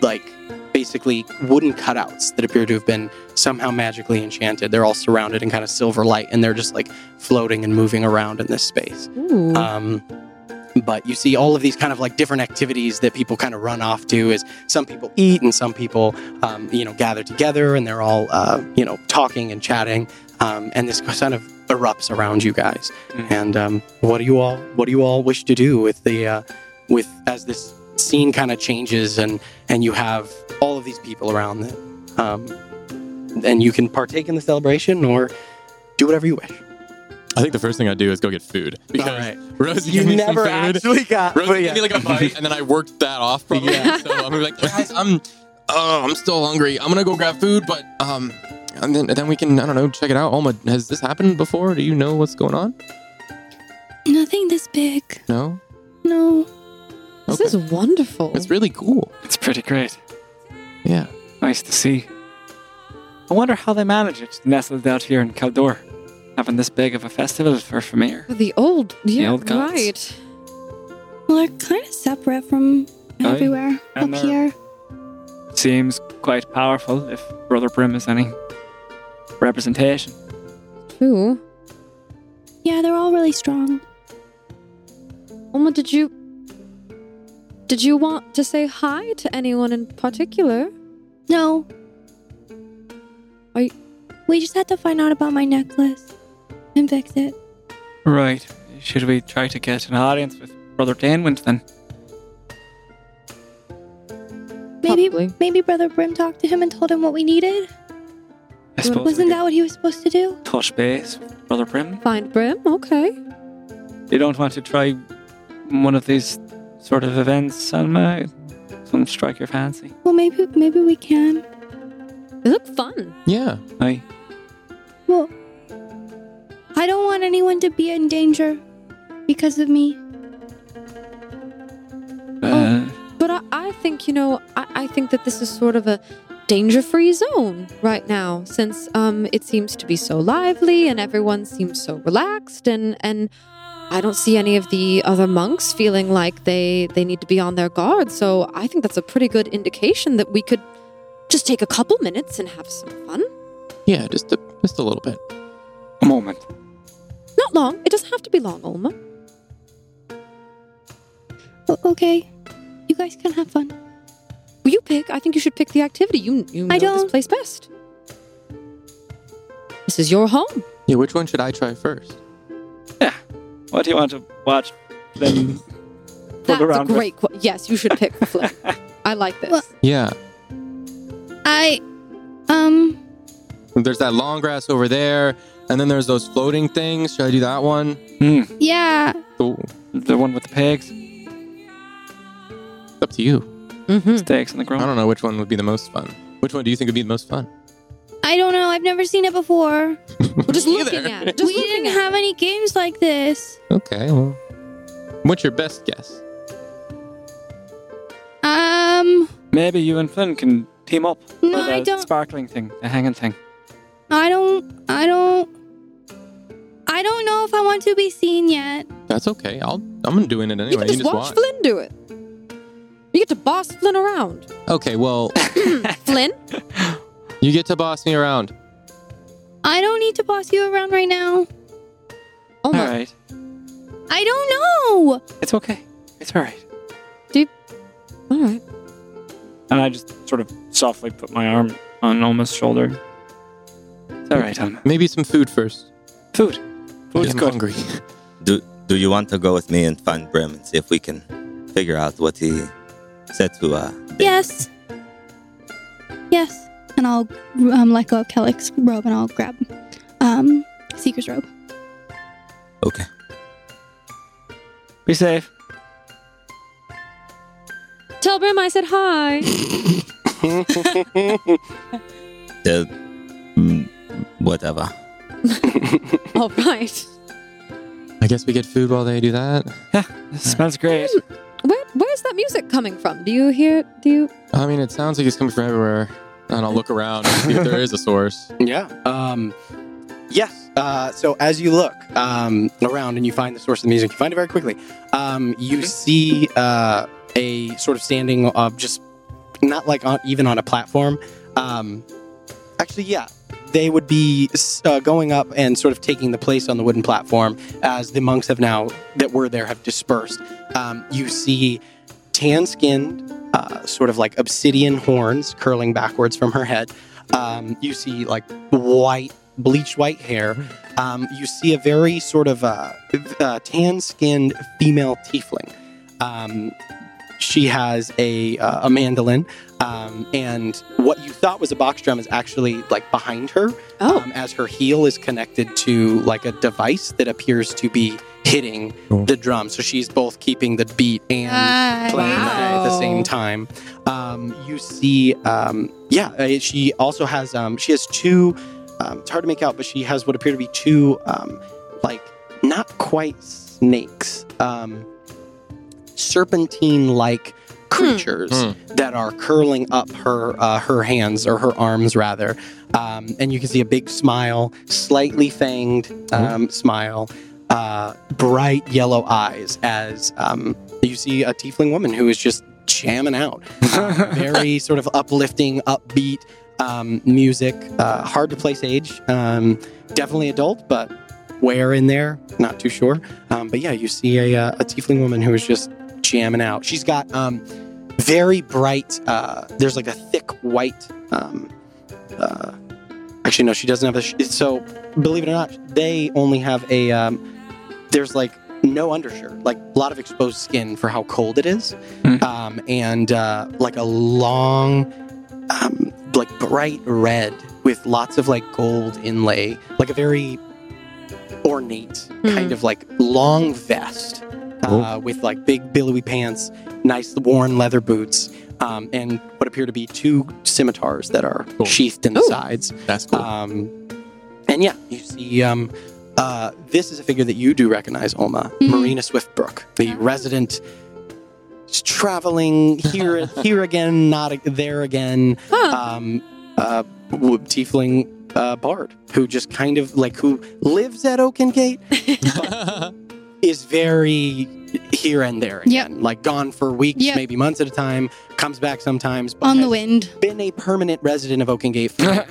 like basically wooden cutouts that appear to have been somehow magically enchanted. They're all surrounded in kind of silver light, and they're just like floating and moving around in this space. Um, but you see all of these kind of like different activities that people kind of run off to is some people eat and some people um, you know gather together and they're all uh, you know talking and chatting um, and this kind of erupts around you guys Mhm. and um, what do you all what do you all wish to do with the uh, with as this scene kind of changes and and you have all of these people around that um, and you can partake in the celebration or do whatever you wish I think the first thing I do is go get food because All right. Rosie you gave me some never food. actually got Rosie but gave me like a bite, and then I worked that off. Probably. Yeah. So I'm gonna be like, guys, I'm, oh, I'm still hungry. I'm gonna go grab food, but um, and then and then we can, I don't know, check it out. Olma, has this happened before? Do you know what's going on? Nothing this big. No. No. this okay. is wonderful. It's really cool. It's pretty great. Yeah. Nice to see. I wonder how they manage it, nestled out here in Caldor, having this big of a festival for Famir. the old, yeah, the old gods. right. Well, they're kind of separate from Oh, everywhere and up here. Seems quite powerful if Brother Brim is any representation. True. Yeah, they're all really strong. Olma, did you did you want to say hi to anyone in particular? No. Are you- We just had to find out about my necklace and fix it. Right. Should we try to get an audience with Brother Danewind then? Maybe Probably. maybe Brother Brim talked to him and told him what we needed. I suppose Wasn't could that what he was supposed to do? touch base, with Brother Brim? Find Brim. Okay. You don't want to try one of these sort of events, Selma? Some strike your fancy. Well, maybe maybe we can. They look fun. Yeah. Aye. Well, I don't want anyone to be in danger because of me. Uh, But I, I think, you know, I, I think that this is sort of a danger free zone right now since um, it seems to be so lively and everyone seems so relaxed and, and I don't see any of the other monks feeling like they, they need to be on their guard. So I think that's a pretty good indication that we could just take a couple minutes and have some fun. Yeah, just a, just a little bit. a moment. Not long. It doesn't have to be long, Olma. O- okay, you guys can have fun. Will you pick? I think you should pick the activity. You, you know I this don't- place best. This is your home. Yeah, which one should I try first? Yeah. What do you want to watch? Then fool That's a around with? great question. Yes, you should pick the Flip. I like this. Well- Yeah. I, um, There's that long grass over there, and then there's those floating things. Should I do that one? Hmm, yeah, Oh, the one with the pigs, it's up to you. mm-hmm. stakes in the I don't know which one would be the most fun. Which one do you think would be the most fun? I don't know. I've never seen it before. We're just looking either. at it. Just we looking didn't at have any games like this. Okay, well, what's your best guess? Um, Maybe you and Flynn can team up. no, for the I don't. Sparkling thing, the hanging thing. I don't. I don't. I don't know if I want to be seen yet. That's okay. I'll I'm doing it anyway. You anyway. can just watch Flynn do it. You get to boss Flynn around. Okay, well, Flynn? you get to boss me around. I don't need to boss you around right now. Oh my. right, I don't know. it's okay. It's all right. All right. And I just sort of softly put my arm on Olma's shoulder. It's all right, Alma. Maybe some food first. Food. Food's I'm good. hungry. Do Do you want to go with me and find Brim and see if we can figure out what he said to uh? Dane? Yes. Yes. And I'll um, let go of Ceallach's robe and I'll grab um, Seeker's robe. Okay. Be safe. Tell Brim I said hi. The mm, whatever. All right. I guess we get food while they do that. Yeah, smells great. Where Where's that music coming from? Do you hear? Do you? I mean, it sounds like it's coming from everywhere. And I'll look around and see if there is a source. Yeah. Um, yes. Uh, so as you look um, around and you find the source of the music, you find it very quickly. Um, you see uh, a sort of standing of just not like on, even on a platform. Um, actually, yeah. They would be uh, going up and sort of taking the place on the wooden platform as the monks have now that were there have dispersed. Um, you see tan skinned, uh, sort of like obsidian horns curling backwards from her head. Um, you see like white, bleached white hair. Um, you see a very sort of uh, uh, tan skinned female tiefling. Um, she has a, uh, a mandolin, um, and what you thought was a box drum is actually like behind her, Oh. um, as her heel is connected to like a device that appears to be hitting Cool. the drum. So she's both keeping the beat and Nice. playing that at the same time. Um, you see, um, yeah, uh, she also has um, she has two. Um, it's hard to make out, but she has what appear to be two, um, like not quite snakes, um, serpentine-like creatures Hmm. that are curling up her uh, her hands or her arms rather, um, and you can see a big smile, slightly fanged um, smile, uh, bright yellow eyes as um, you see a tiefling woman who is just jamming out. Uh, very sort of uplifting, upbeat um, music. Uh, hard to place age. Um, definitely adult, but where in there? Not too sure. Um, but yeah, you see a, uh, a tiefling woman who is just jamming out. She's got um, very bright. Uh, there's like a thick white. Um, uh, actually, no, she doesn't have a. Sh- so, believe it or not, they only have a. Um, there's like no undershirt, like a lot of exposed skin for how cold it is, Hmm. um, and uh, like a long, um, like bright red with lots of like gold inlay, like a very ornate kind of like long vest uh, with like big billowy pants, nice worn leather boots, um, and what appear to be two scimitars that are Cool. sheathed in the Ooh. sides. That's cool. Um, and yeah, you see, um, uh, this is a figure that you do recognize, Olma, Mhm. Marina Swiftbrook, the resident traveling here, here again, not a- there again, Huh. um, uh, tiefling uh, bard who just kind of like who lives at Oakengate, is very here and there Yep. like gone for weeks, Yep. maybe months at a time, comes back sometimes, but On the wind. been a permanent resident of Oakengate for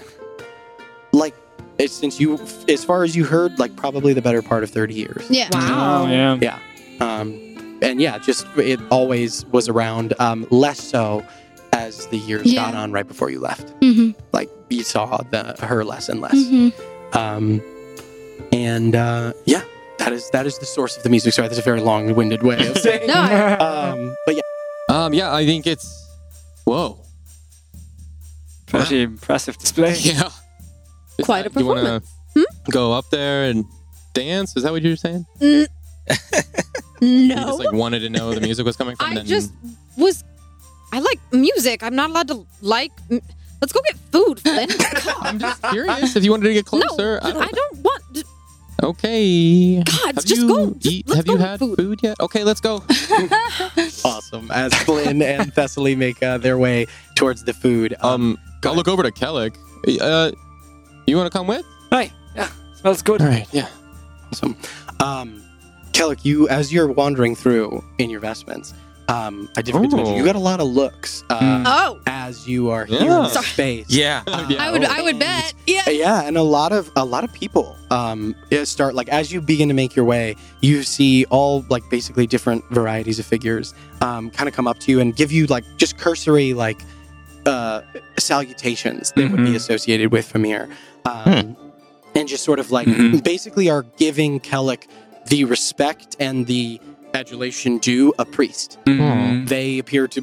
like it's since you as far as you heard like probably the better part of 30 years Yeah. Wow. Oh yeah. um and yeah just it always was around um less so as the years Yeah. got on right before you left hmm like you saw the her less and less hmm um and uh yeah that is that is the source of the music sorry that's a very long-winded way of saying No, I- um but yeah um, yeah, I think it's. Whoa. Pretty impressive display. Yeah. Is Quite a that- you wanna. Hmm? Go up there and dance? Is that what you were saying? N- You no. just like wanted to know the music was coming from. I then just was. I like music. I'm not allowed to like. m- Let's go get food, Flynn. I'm just curious if you wanted to get no, closer. I don't. I don't want. Okay. God, Have just you go. Just, eat- let's have go you had food. food yet? Okay, let's go. awesome as Flynn and Thessaly make uh, their way towards the food Um, go I'll look over to Ceallach. Uh, you want to come with? Hi. Yeah. Smells good. All right. Yeah. Awesome. Um, Ceallach, you as you're wandering through in your vestments, um, I did forget to mention you got a lot of looks uh, Mm. Oh, as you are here Yeah. in Sorry. space. Yeah. Yeah. I would. I would bet. Yeah. Yeah, and a lot of a lot of people um, start like as you begin to make your way, you see all like basically different varieties of figures um, kind of come up to you and give you like just cursory like uh, salutations that would be Mhm. associated with Famir, um, and just sort of like Mhm. basically are giving Ceallach the respect and the adulation due a priest. Mhm. They appear to,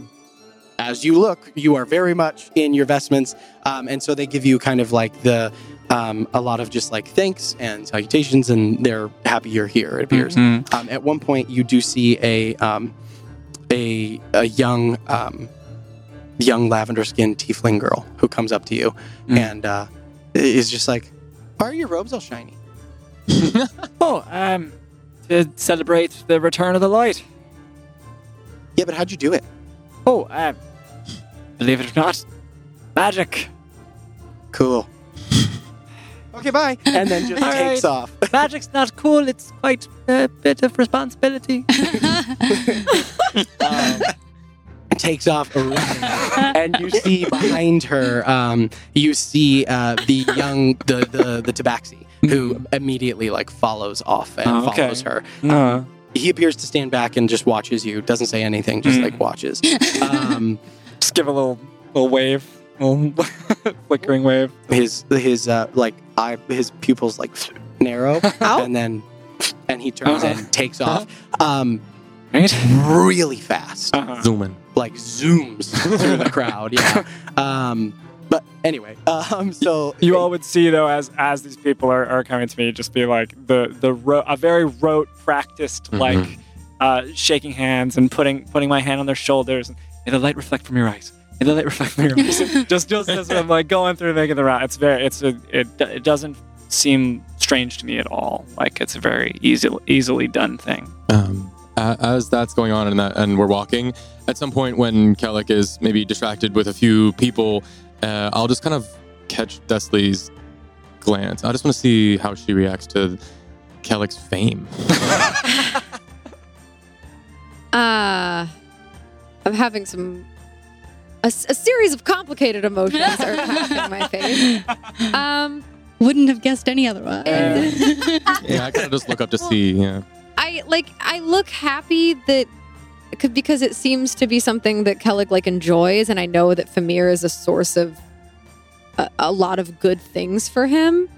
as you look, you are very much in your vestments, um, and so they give you kind of like the um, a lot of just like thanks and salutations, and they're happy you're here. It appears. Mhm. Um, at one point, you do see a um, a a young um, young lavender skinned tiefling girl who comes up to you Mm. and uh, is just like, "Why are your robes all shiny?" Oh, um, to celebrate the return of the light. Yeah, but how'd you do it? Oh, um, believe it or not, magic. Cool. okay, bye. And then just All takes right. off. Magic's not cool. It's quite a bit of responsibility. um, takes off running. and you see behind her, um, you see uh, the young, the the the Tabaxi, who immediately like follows off and Oh, okay. follows her. No. He appears to stand back and just watches you. Doesn't say anything, just Mm. like watches. Um, Just give a little little wave, little flickering wave. his his uh, like eye, his pupils like narrow, Ow. and then and he turns Uh-huh. and takes off. Um, really fast. Uh-huh. Zooming. like zooms through the crowd. Yeah. Um, but anyway, um, so You all would see though, as as these people are, are coming to me, just be like the the ro- a very rote, practiced Mhm. like uh, shaking hands and putting putting my hand on their shoulders. And, May the light reflect from your eyes. May the light reflect from your eyes. just just as I'm like going through making the round. It's very it's a it it doesn't seem strange to me at all. Like it's a very easy easily done thing. Um, as that's going on and that, and we're walking, at some point when Ceallach is maybe distracted with a few people, uh, I'll just kind of catch Thessaly's glance. I just want to see how she reacts to Ceallach's fame. Uh, I'm having some. A, s- a series of complicated emotions are passing my face. Um, Wouldn't have guessed any otherwise. yeah, I kind of just look up to see. Yeah. I like. I look happy that c- because it seems to be something that Ceallach like enjoys, and I know that Famir is a source of a, a lot of good things for him.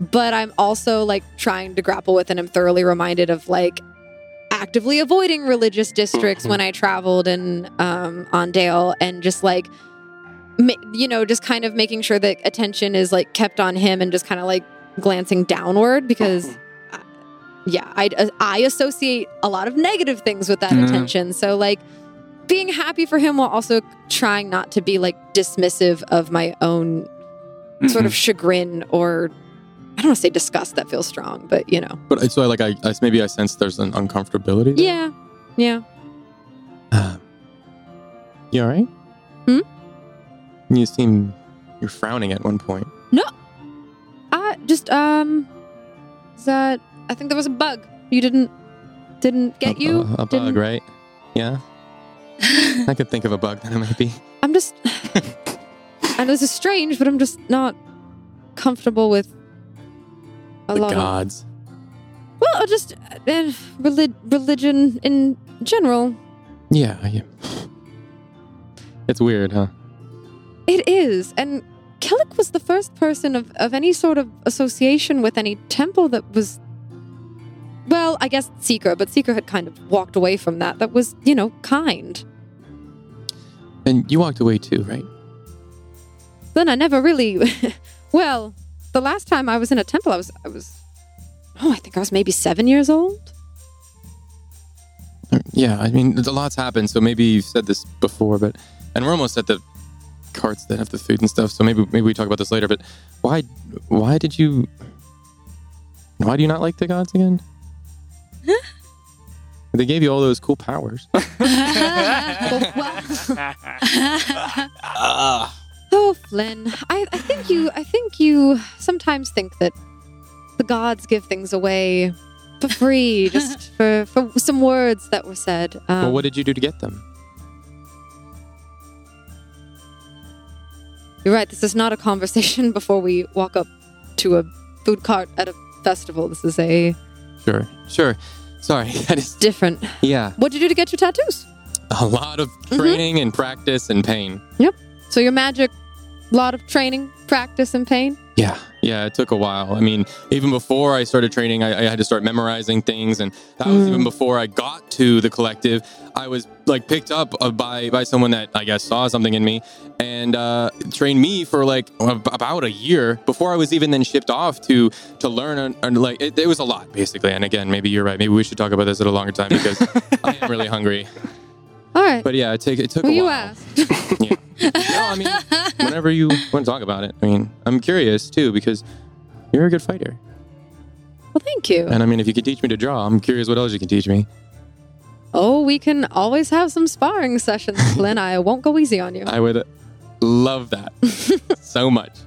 But I'm also like trying to grapple with, and I'm thoroughly reminded of like actively avoiding religious districts when I traveled in um, on Dale, and just like, ma- you know, just kind of making sure that attention is like kept on him, and just kind of like glancing downward because, uh, yeah, I I associate a lot of negative things with that Mhm. attention. So like, being happy for him while also trying not to be like dismissive of my own sort of chagrin or. I don't want to say disgust. That feels strong, but you know, But so like I, I maybe I sense there's an uncomfortability. there. yeah, yeah. Uh, you all right? Hmm? You seem you're frowning at one point. No. I just um is that I think there was a bug. You didn't didn't get a, you. a, a bug, right? Yeah. I could think of a bug that it might be. I'm just I know this is strange, but I'm just not comfortable with a the lot of gods. well, just uh, relig- religion in general. Yeah, yeah. It's weird, huh? It is, and Ceallach was the first person of, of any sort of association with any temple that was. Well, I guess Seeker, but Seeker had kind of walked away from that. That was, you know, kind. And you walked away too, right? Then I never really. well, the last time I was in a temple, I was, I was. Oh, I think I was maybe seven years old. Uh, yeah, I mean, a lot's happened, so maybe you've said this before, but and we're almost at the carts that have the food and stuff. So maybe maybe we talk about this later. But why why did you why do you not like the gods again? they gave you all those cool powers. Well, well- Ah, Oh, Flynn, I, I think you I think you sometimes think that the gods give things away for free, just for, for some words that were said. Um, well, what did you do to get them? You're right. This is not a conversation before we walk up to a food cart at a festival. This is a Sure, sure. Sorry, that is different. yeah. What'd you do to get your tattoos? A lot of Mm-hmm. training and practice and pain. Yep. So your magic, a lot of training, practice, and pain. Yeah, yeah, it took a while. I mean, even before I started training, I, I had to start memorizing things, and that was Mm. even before I got to the collective. I was like picked up uh, by by someone that I guess saw something in me and uh, trained me for like ab- about a year before I was even then shipped off to to learn. And, and like it, it was a lot basically. And again, maybe you're right. Maybe we should talk about this at a longer time because I am really hungry. All right. But yeah, it, took it took well, a you while. asked. Yeah. no, I mean, whenever you want to talk about it, I mean, I'm curious too because you're a good fighter. Well, thank you. And I mean, if you could teach me to draw, I'm curious what else you can teach me. Oh, we can always have some sparring sessions, Flynn. I won't go easy on you. I would love that so much.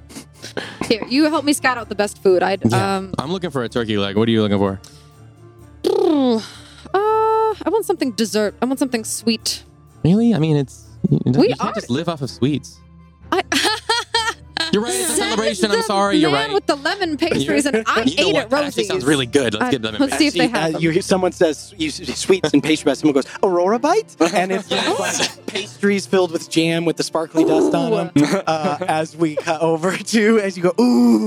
Here, you help me scout out the best food. I'd Yeah. um. I'm looking for a turkey leg. What are you looking for? Uh, I want something dessert. I want something sweet. Really? I mean, it's you, you We can't are- just live off of sweets. I. You're right. It's a Says celebration. I'm the sorry. You're man right. with the lemon pastries, and I you know ate what? at That actually Rosie's. sounds really good. Let's I- get them. let's see if they have uh, them. you hear someone says you, sweets and pastry bite. Someone goes Aurora bite, and it's Yes. like pastries filled with jam with the sparkly dust on them. Uh, as we cut over to, as you go, ooh,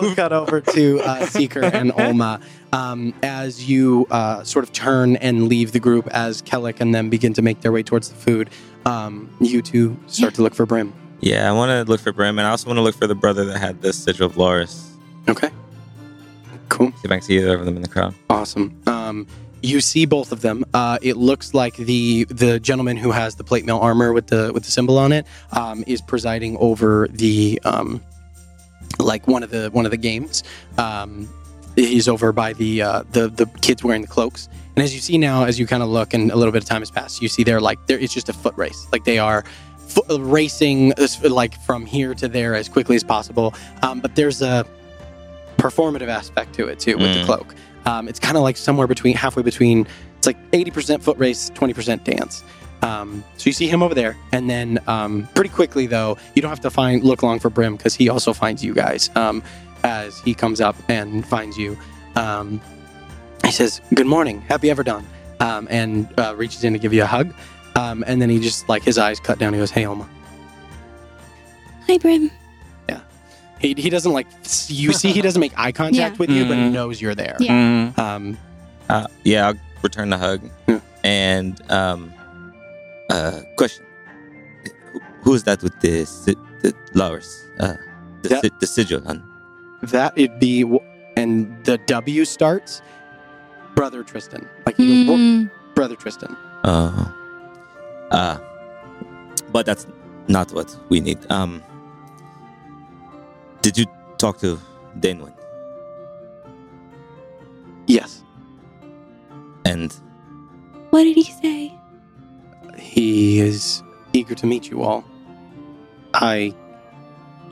we'll cut over to uh, Seeker and Olma. Um, as you uh, sort of turn and leave the group, as Ceallach and them begin to make their way towards the food, um, you two start to look for Brim. Yeah, I want to look for Brim, and I also want to look for the brother that had the sigil of Loris. Okay, cool. See if I can see either of them in the crowd. Awesome. Um, you see both of them. Uh, it looks like the the gentleman who has the plate mail armor with the with the symbol on it um, is presiding over the um, like one of the one of the games. Um, he's over by the uh, the the kids wearing the cloaks. And as you see now, as you kind of look, and a little bit of time has passed, you see they're like there. It's just a foot race. Like they are. Fo- Racing like from here to there as quickly as possible, um, but there's a performative aspect to it too with the Mm. cloak. Um, it's kind of like somewhere between halfway between. It's like eighty percent foot race, twenty percent dance. Um, so you see him over there, and then um, pretty quickly though, you don't have to find look long for Brim because he also finds you guys um, as he comes up and finds you. Um, he says, "Good morning, happy Everdawn," um, and uh, reaches in to give you a hug. Um, and then he just like his eyes cut down. He goes, "Hey, Olma." Hi, Brim. Yeah. He, he doesn't like you see he doesn't make eye contact Yeah. with you, but he Mhm. knows you're there. Yeah. Mm. Um, Uh, yeah, I'll return the hug. Yeah. And um, uh, question: Who- Who is that with the si- the flowers? Uh, the, That- si- the sigil on. That it'd be, and the W starts. Brother Tristan, like he goes, "Well, Mm, brother Tristan. Uh, uh, but that's not what we need. Um, did you talk to Danewind? Yes, And what did he say? he is eager to meet you all. I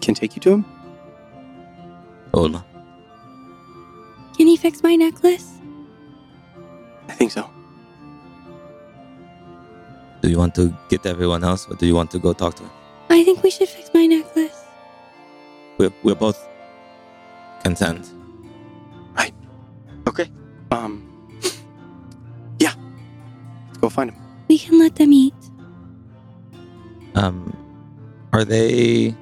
can take you to him. Ola? Can he fix my necklace? I think so. Do you want to get everyone else, or do you want to go talk to him? I think we should fix my necklace. We're, we're both content. Right. Okay. Um. Yeah. Let's go find him. We can let them eat. Um, are they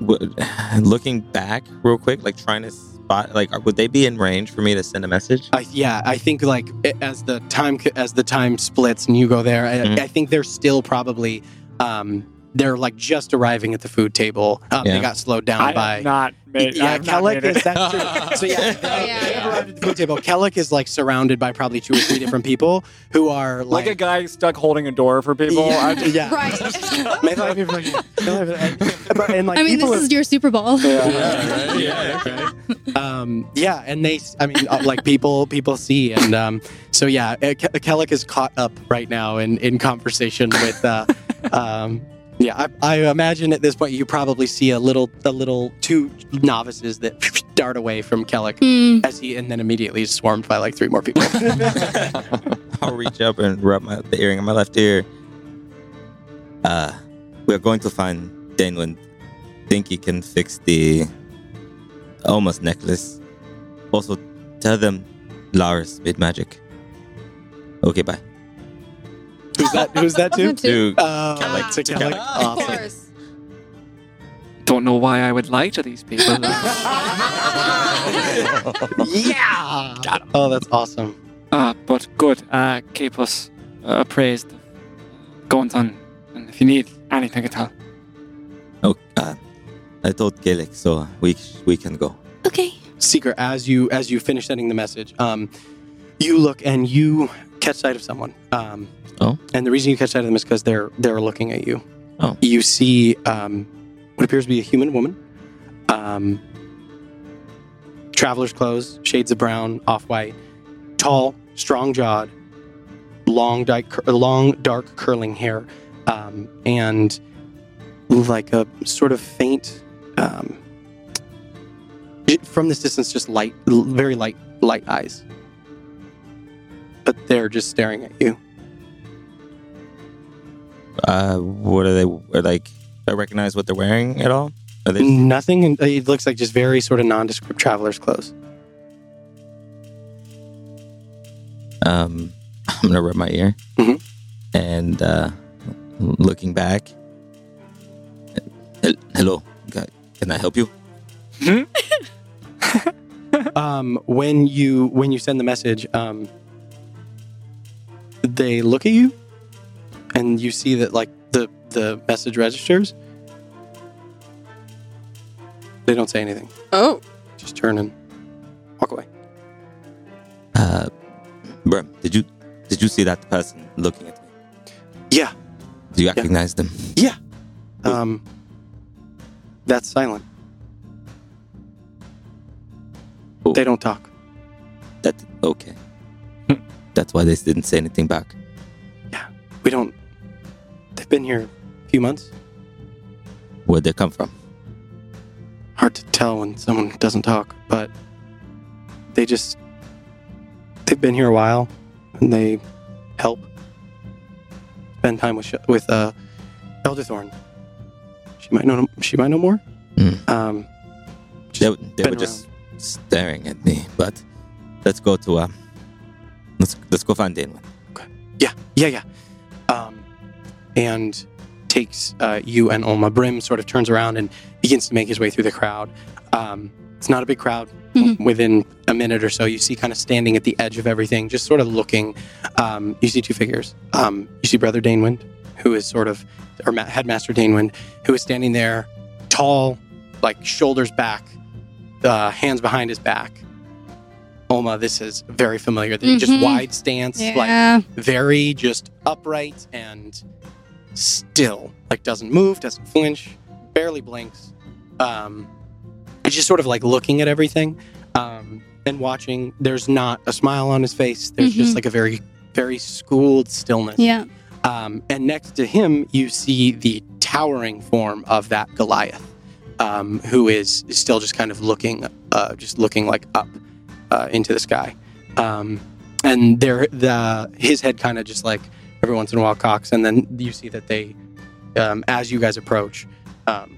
w- looking back real quick, like trying to spot? Like, would they be in range for me to send a message? I, yeah, I think like as the time as the time splits and you go there, I, Mhm. I think they're still probably um they're like just arriving at the food table. Um, They got slowed down I by have not made. Yeah, Ceallach is it. that's true. So yeah, they, Yeah, they yeah. arrived at the food table. Ceallach is like surrounded by probably two or three different people who are like like, a guy stuck holding a door for people. Yeah, I yeah. Right. May the light be with you. May the light be with you. But- and like I mean, this are- is your Super Bowl. Yeah, um, yeah, and they, I mean, uh, like people, people see, and um, so yeah, uh, Ke- Ceallach is caught up right now in in conversation with, uh, um, yeah, I, I imagine at this point you probably see a little, a little two novices that dart away from Ceallach Hmm. as he, and then immediately is swarmed by like three more people. I'll reach up and rub my, the earring on my left ear. Uh, we're going to find Danewind. Think he can fix the almost necklace. Also, tell them Lars made magic. Okay, bye. who's that? Who's that too? To Uh, Ceallach. to Ceallach. Of course. don't know why I would lie to these people. yeah. Oh, that's awesome. uh, but good. Uh, keep us uh, appraised. Going on, and if you need anything at all, oh, uh, I told Ceallach, so we we can go. Okay. Seeker, as you as you finish sending the message, um, you look and you catch sight of someone. Um, Oh. and the reason you catch sight of them is because they're they're looking at you. Oh. you see um, what appears to be a human woman. Um, traveler's clothes, shades of brown, off white, tall, strong jawed, long, di- cur- long, dark, curling hair, um, and like a sort of faint. Um, it- from this distance, just light, very light, light eyes. But they're just staring at you. Uh, what are they? Are like? I recognize what they're wearing at all? Are they? Nothing. It looks like just very sort of nondescript traveler's clothes. Um, I'm gonna rub my ear, Mhm. and uh, looking back. Hello, Ca- can I help you? Um, when you when you send the message, um, they look at you, and you see that like the the message registers. They don't say anything. Oh. Just turn and walk away. Uh, bruh, did you did you see that person looking at me? Yeah. Do you recognize them? Yeah. Um, that's silent. Oh. They don't talk. That okay. That's why they didn't say anything back. Yeah, we don't. They've been here a few months. Where'd they come from? hard to tell when someone doesn't talk, but they just they've been here a while and they help spend time with with uh, Elderthorn. She might know she might know more. Mm. Um, They, just they been were just staring at me. But let's go to um. Let's let's go find Danewind. Yeah, yeah, yeah. Um, and takes uh, you and Olma. Brim sort of turns around and begins to make his way through the crowd. Um, It's not a big crowd. Mhm. Within a minute or so, you see kind of standing at the edge of everything, just sort of looking. Um, you see two figures. Um, you see Brother Danewind, who is sort of, or Ma- Headmaster Danewind, who is standing there, tall, like shoulders back, uh, hands behind his back. Olma, this is very familiar. The Just Mhm. wide stance, like very just upright and still like doesn't move doesn't flinch barely blinks um it's just sort of like looking at everything um and watching there's not a smile on his face there's just Mhm. like a very very schooled stillness yeah. Um and next to him you see the towering form of that goliath um who is still just kind of looking uh just looking like up uh into the sky um and there the his head kind of just like every once in a while cocks and then you see that they um, as you guys approach um,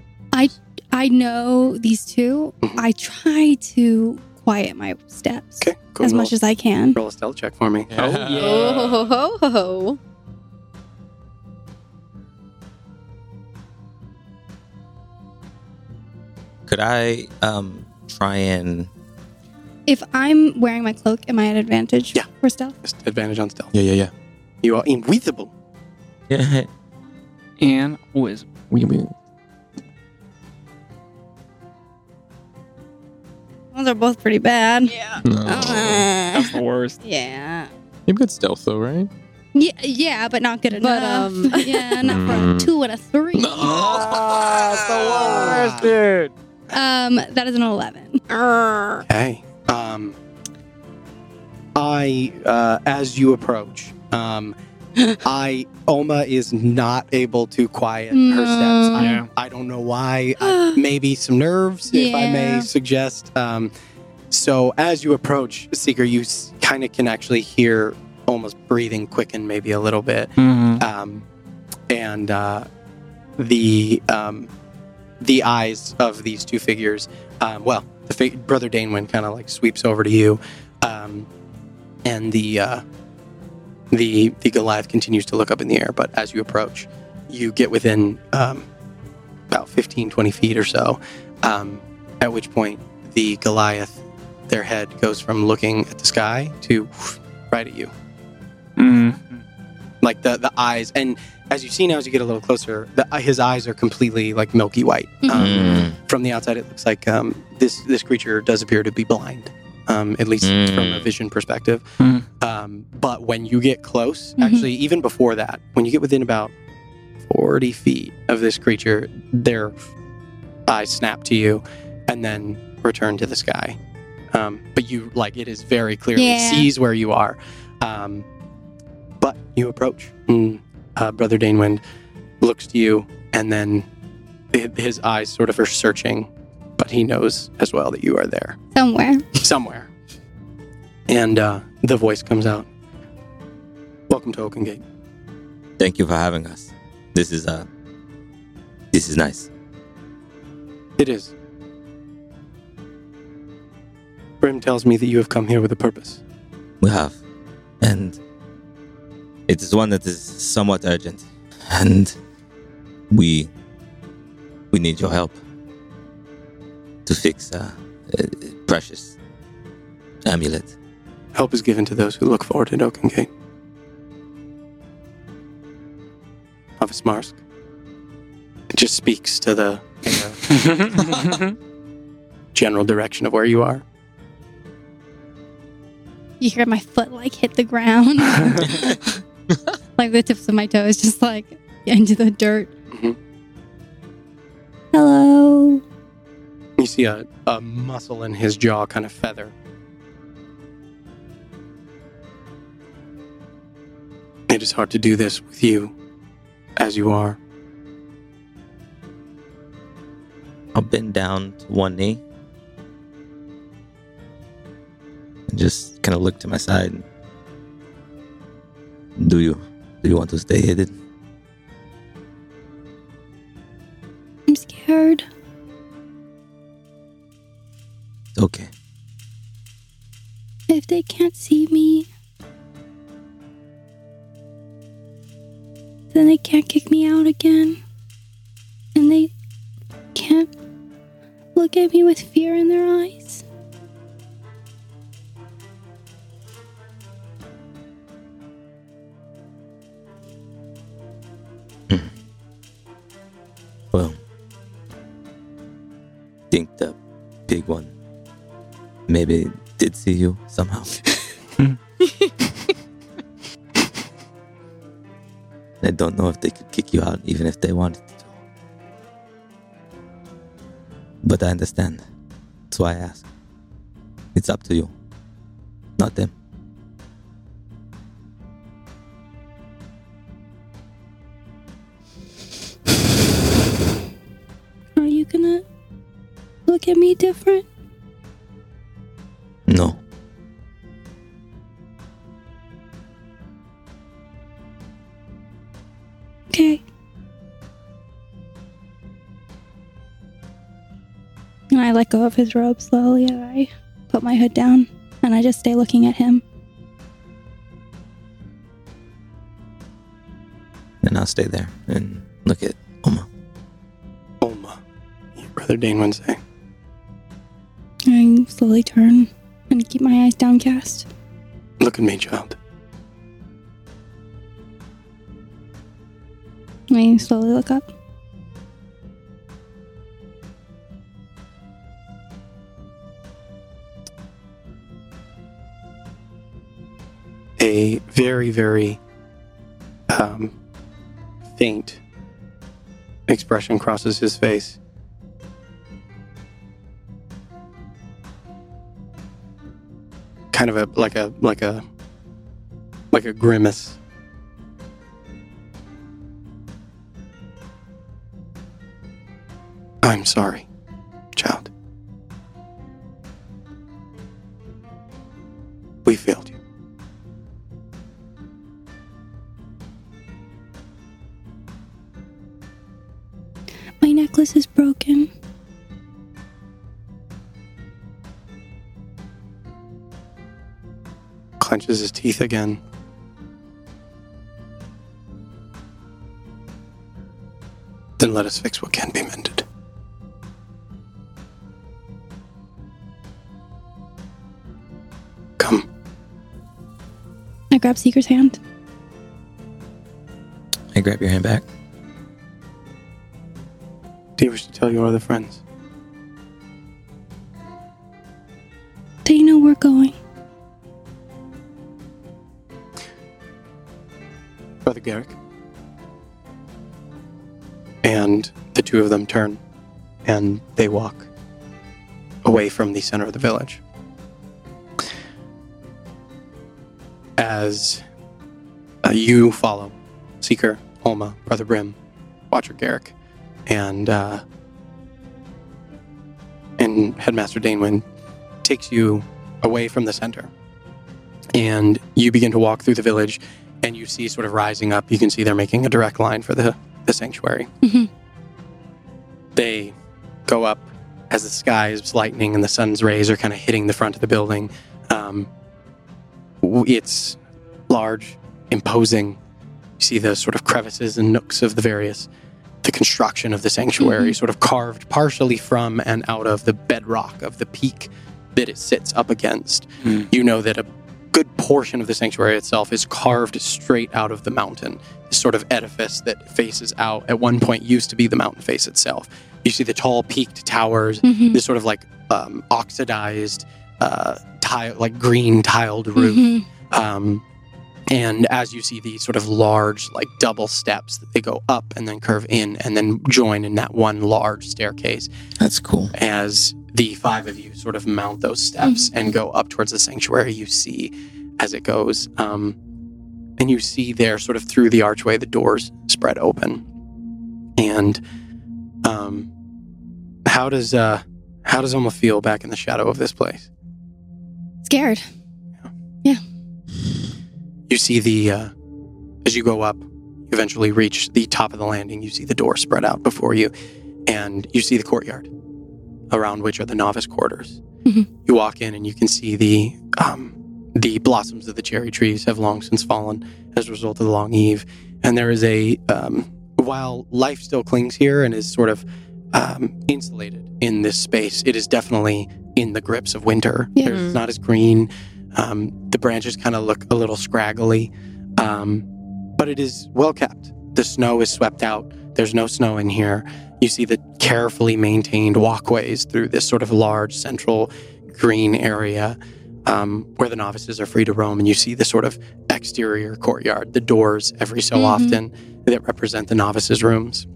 I know these 2 Mhm. I try to quiet my steps okay go as roll, much as I can. roll a stealth check for me Oh, yeah. Oh, ho, ho, ho, Could I um try and If I'm wearing my cloak, am I at advantage Yeah. for stealth? Just advantage on stealth Yeah, yeah, yeah. you are invisible yeah And wisdom. We, we, Those are both pretty bad. Yeah. no. That's the worst. yeah. You have good stealth though, right? Yeah, yeah, but not good But, enough. um, yeah, not for a Mm. two and a three. Ah, it's the worst, dude. Um, that is an eleven. Arr. okay um, i uh, as you approach um, i olma is not able to quiet her No. steps I, Yeah. I don't know why uh, maybe some nerves if i may suggest um, so as you approach seeker you s- kind of can actually hear almost breathing quicken maybe a little bit Mm-hmm. um, and uh, the um, the eyes of these two figures. Um, well, the fig- brother Danewind kind of like sweeps over to you, um, and the uh, the the Goliath continues to look up in the air. But as you approach, you get within um, about 15, 20 feet or so. Um, at which point, the Goliath, their head goes from looking at the sky to right at you Mm-hmm. like the the eyes and as you see now as you get a little closer the, his eyes are completely like milky white um, Mm. from the outside it looks like um, this this creature does appear to be blind um, at least Mm. from a vision perspective Mm. um, but when you get close Mhm. actually even before that when you get within about 40 feet of this creature their eyes snap to you and then return to the sky um, but you like it is very clearly Yeah. sees where you are um, but you approach and uh, brother danewind looks to you and then his eyes sort of are searching but he knows as well that you are there Somewhere. somewhere and uh, the voice comes out welcome to Oakengate Thank you for having us. This is uh this is nice. it is brim tells me that you have come here with a purpose We have. And it is one that is somewhat urgent. And we we need your help to fix uh, uh precious amulet. help is given to those who look forward it at Oakengate Office Marsk. It just speaks to the general direction of where you are. You hear my foot like hit the ground. like the tips of my toes just like into the dirt. Mhm. Hello. You see a, a muscle in his jaw kind of feather. It is hard to do this with you as you are. I'll bend down to one knee and just kind of look to my side. Do you do you want to stay hidden? I'm scared. It's okay. If they can't see me, then they can't kick me out again. And they can't look look at me with fear in their eyes? Think the big one maybe did see you somehow. I don't know if they could kick you out, even if they wanted to. But I understand. That's why I ask. It's up to you, not them. Look at me different? No. Okay. And I let go of his robe slowly and I put my hood down and I just stay looking at him. And I'll stay there and look at Oma. Olma, your brother Danewind Slowly turn and keep my eyes downcast. Look at me, child. I slowly look up. A very, very um, faint expression crosses his face. Kind of a like a like a like a grimace. I'm sorry, teeth again. Then let us fix what can be mended. Come. I grab Seeker's hand. I grab your hand back. Do you wish to tell your other friends? They know we're going. Garrick. And the two of them turn and they walk away from the center of the village. As uh, you follow Seeker, Olma, Brother Brim, Watcher Garrick, and uh, and Headmaster Danewind takes you away from the center. And you begin to walk through the village and you see sort of rising up, you can see they're making a direct line for the, the sanctuary. Mhm. They go up as the sky is lightning and the sun's rays are kind of hitting the front of the building. Um, it's large, imposing. You see the sort of crevices and nooks of the various, the construction of the sanctuary, sort of carved partially from and out of the bedrock of the peak that it sits up against. Hmm. You know that a good portion of the sanctuary itself is carved straight out of the mountain. This sort of edifice that faces out at one point used to be the mountain face itself. You see the tall peaked towers, Mhm. this sort of like um, oxidized, uh, tile, like green tiled roof. Mhm. Um, and as you see these sort of large, like double steps that they go up and then curve in and then join in that one large staircase That's cool. as the five of you sort of mount those steps and go up towards the sanctuary, you see as it goes. Um, and you see there, sort of through the archway, the doors spread open. And um, how does uh, how does Olma feel back in the shadow of this place? Scared. Yeah. You see the uh, as you go up, you eventually reach the top of the landing. You see the door spread out before you, and you see the courtyard around which are the novice quarters. Mhm. You walk in and you can see the um, the blossoms of the cherry trees have long since fallen as a result of the long eve, and there is a um, while life still clings here and is sort of um, insulated in this space. It is definitely in the grips of winter. Yeah. It's not as green. Um, the branches kind of look a little scraggly, um, but it is well kept. The snow is swept out. There's no snow in here. You see the carefully maintained walkways through this sort of large central green area um, where the novices are free to roam. And you see the sort of exterior courtyard, the doors every so Mhm. often that represent the novices' rooms.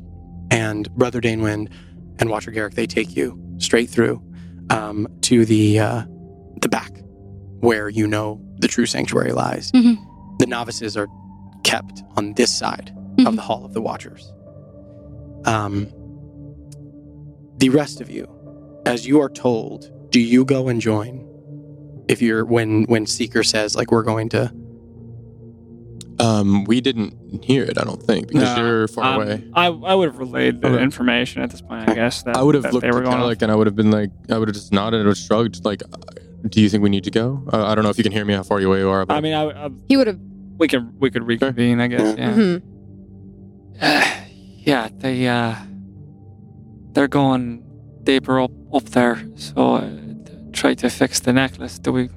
And Brother Danewind and Watcher Garrick, they take you straight through um, to the uh, the back, where you know the true sanctuary lies. Mhm. The novices are kept on this side of Mhm. the Hall of the Watchers. Um, the rest of you, as you are told, do you go and join? If you're when when Seeker says like we're going to Um, we didn't hear it, I don't think, because No, you're far um, away. I, I would have relayed the Okay. information at this point, I guess. That, I would have looked they at were going Alec and I would have been like, I would have just nodded or shrugged, like, uh, do you think we need to go? Uh, I don't know if you can hear me, how far away you are. But I mean, I, I, He would have. we could we could reconvene, I guess. Yeah. mhm. yeah, they uh, they're going deeper up up there. So uh, try to fix the necklace. Do we?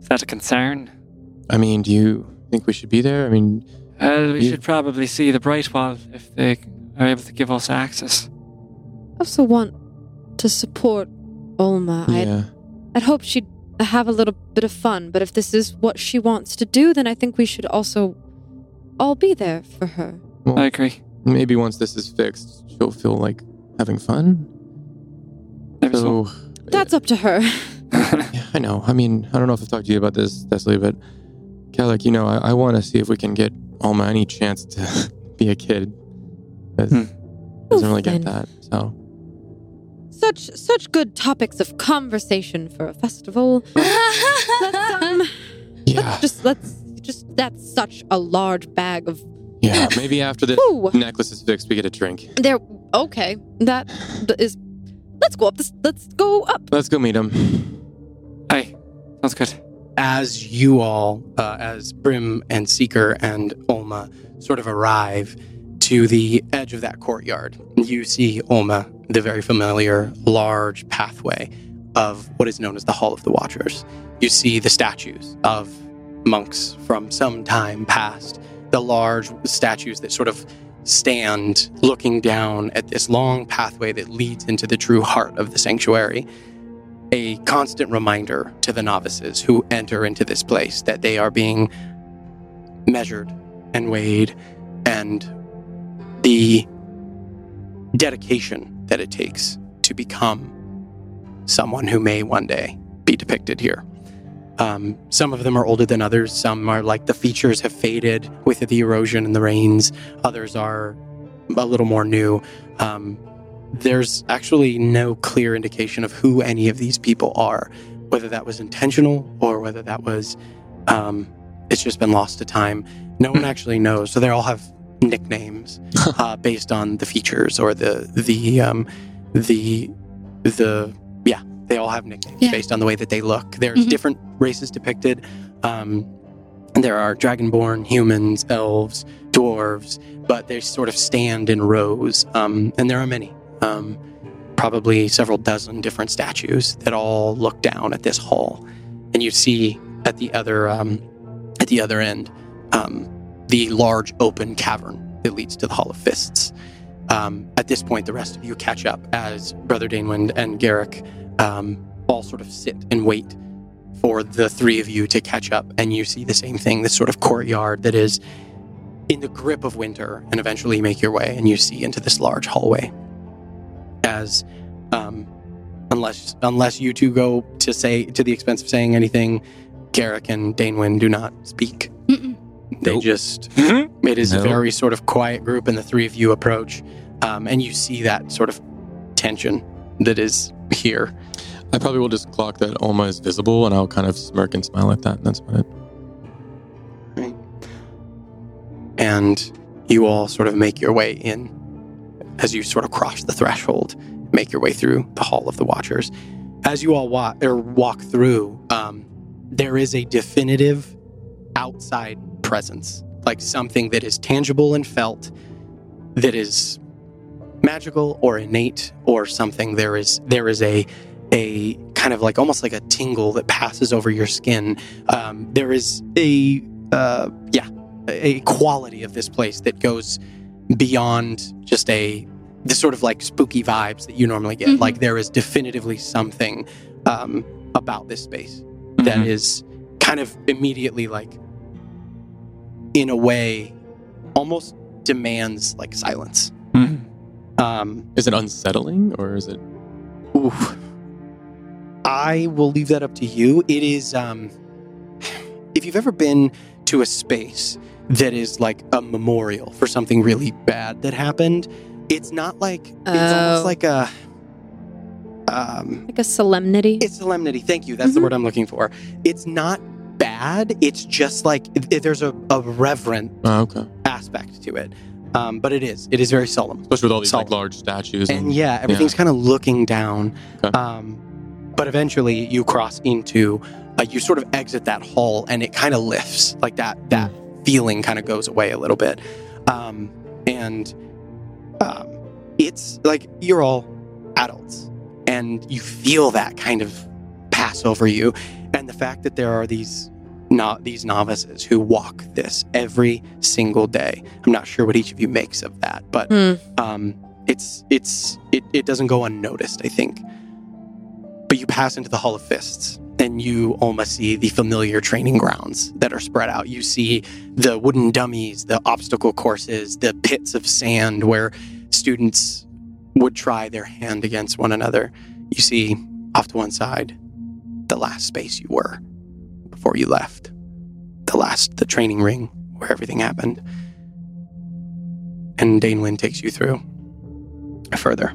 Is that a concern? I mean, do you think we should be there? I mean, Well, we You- should probably see the bright wall if they are able to give us access. I also want to support Olma. I'd, yeah. I'd hope she'd have a little bit of fun, but if this is what she wants to do, then I think we should also all be there for her. I agree. Maybe once this is fixed, she'll feel like having fun. Maybe so. So, That's up to her. yeah, I know. I mean, I don't know if I've talked to you about this, Thessaly, but Ceallach, you know, I, I want to see if we can get Olma any chance to be a kid. 'Cause Hmm. Doesn't really get Fine. that. So, Such such good topics of conversation for a festival. Let's um, yeah, let's just let's just that's such a large bag of. Yeah. Maybe after this Whew. necklace is fixed, we get a drink. There. Okay, that is. Let's go up this. Let's go up. Let's go meet him. Hey, sounds good. as you all, uh, as Brim and Seeker and Olma sort of arrive to the edge of that courtyard, you see Olma, the very familiar large pathway of what is known as the Hall of the Watchers. You see the statues of monks from some time past, the large statues that sort of stand looking down at this long pathway that leads into the true heart of the sanctuary a constant reminder to the novices who enter into this place that they are being measured and weighed and the dedication that it takes to become someone who may one day be depicted here. Um, some of them are older than others. Some are like the features have faded with the erosion and the rains. Others are a little more new. Um, there's actually no clear indication of who any of these people are, whether that was intentional or whether that was um, it's just been lost to time. No one actually knows. So they all have nicknames uh, based on the features or the the um, the the. They all have nicknames Yeah. based on the way that they look. There's Mhm. different races depicted. Um, there are dragonborn, humans, elves, dwarves, but they sort of stand in rows, um, and there are many. Um, probably several dozen different statues that all look down at this hall, and you see at the other um, at the other end um, the large open cavern that leads to the Hall of Fists. Um, at this point, the rest of you catch up as Brother Danewind and Garrick um, all sort of sit and wait for the three of you to catch up, and you see the same thing this sort of courtyard that is in the grip of winter, and eventually you make your way and you see into this large hallway. As um, unless unless you two go to say to the expense of saying anything, Garrick and Danewind do not speak. Mm-mm. They Nope. just it is a very sort of quiet group, and the three of you approach, um, and you see that sort of tension that is here. I probably will just clock that Olma is visible, and I'll kind of smirk and smile at that. And that's about it. and you all sort of make your way in as you sort of cross the threshold, make your way through the Hall of the Watchers. As you all walk or walk through, um, there is a definitive outside presence, like something that is tangible and felt, that is magical or innate or something. There is there is a a kind of like almost like a tingle that passes over your skin. Um, there is a uh, yeah a quality of this place that goes beyond just a the sort of like spooky vibes that you normally get. Mhm. Like there is definitively something um, about this space that Mhm. is kind of immediately like in a way almost demands like silence. Um, Is it unsettling or is it? Oof. I will leave that up to you. It is, um, if you've ever been to a space that is like a memorial for something really bad that happened, it's not like, it's almost Oh. like a, um, Like a solemnity. it's solemnity. Thank you. That's the Mhm. word I'm looking for. It's not bad. It's just like, i- there's a, a reverent Oh, okay. aspect to it. Um, but it is, it is very solemn. Especially with all these Solemn. like large statues. and yeah, everything's kind of looking down. Okay. Um, but eventually, you cross into, uh, you sort of exit that hall, and it kind of lifts, like that. That feeling kind of goes away a little bit, um, and um, it's like you're all adults, and you feel that kind of pass over you, and the fact that there are these. Not these novices who walk this every single day. I'm not sure what each of you makes of that, but Hmm. um, it's it's it, it doesn't go unnoticed i think but you pass into the hall of fists and you almost see the familiar training grounds that are spread out you see the wooden dummies the obstacle courses the pits of sand where students would try their hand against one another you see off to one side the last space you were before you left the last the training ring where everything happened and Danewind takes you through further.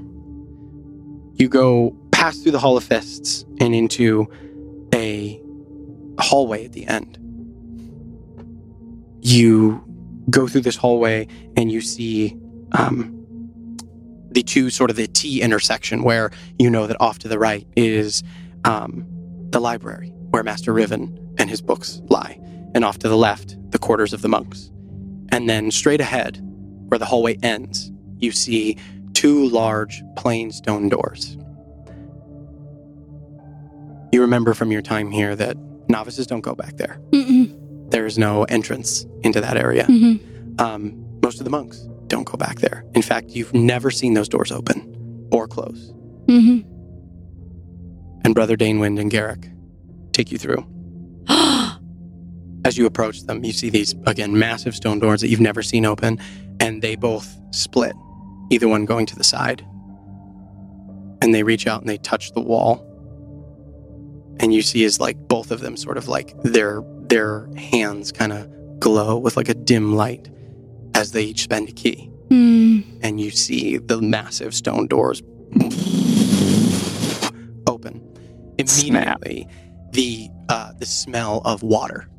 You go past through the Hall of Fists and into a hallway at the end. You go through this hallway and you see um, the two sort of the T intersection where you know that off to the right is um, the library where Master Riven and his books lie, and off to the left, the quarters of the monks. And then straight ahead, where the hallway ends, you see two large plain stone doors. You remember from your time here that novices don't go back there. There is no entrance into that area. Mhm. Um, most of the monks don't go back there. In fact, you've never seen those doors open or close. Mhm. And Brother Danewind and Garrick take you through. As you approach them, you see these, again, massive stone doors that you've never seen open, and they both split, either one going to the side. And they reach out and they touch the wall. And you see is like both of them sort of like their their hands kind of glow with like a dim light as they each spend a key. Mm. And you see the massive stone doors open. Snap. Immediately, the uh, the smell of water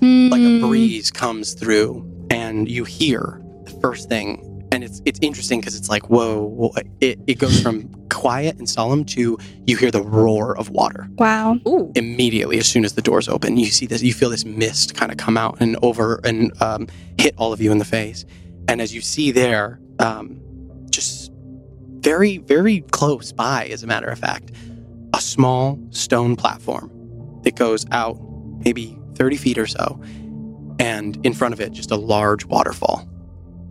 like a Mm. breeze comes through and you hear the first thing and it's it's interesting because it's like whoa, whoa it, it goes from quiet and solemn to you hear the roar of water Wow. Ooh. immediately as soon as the doors open you see this you feel this mist kind of come out and over and um, hit all of you in the face and as you see there um, just very very close by as a matter of fact a small stone platform that goes out maybe 30 feet or so and in front of it just a large waterfall.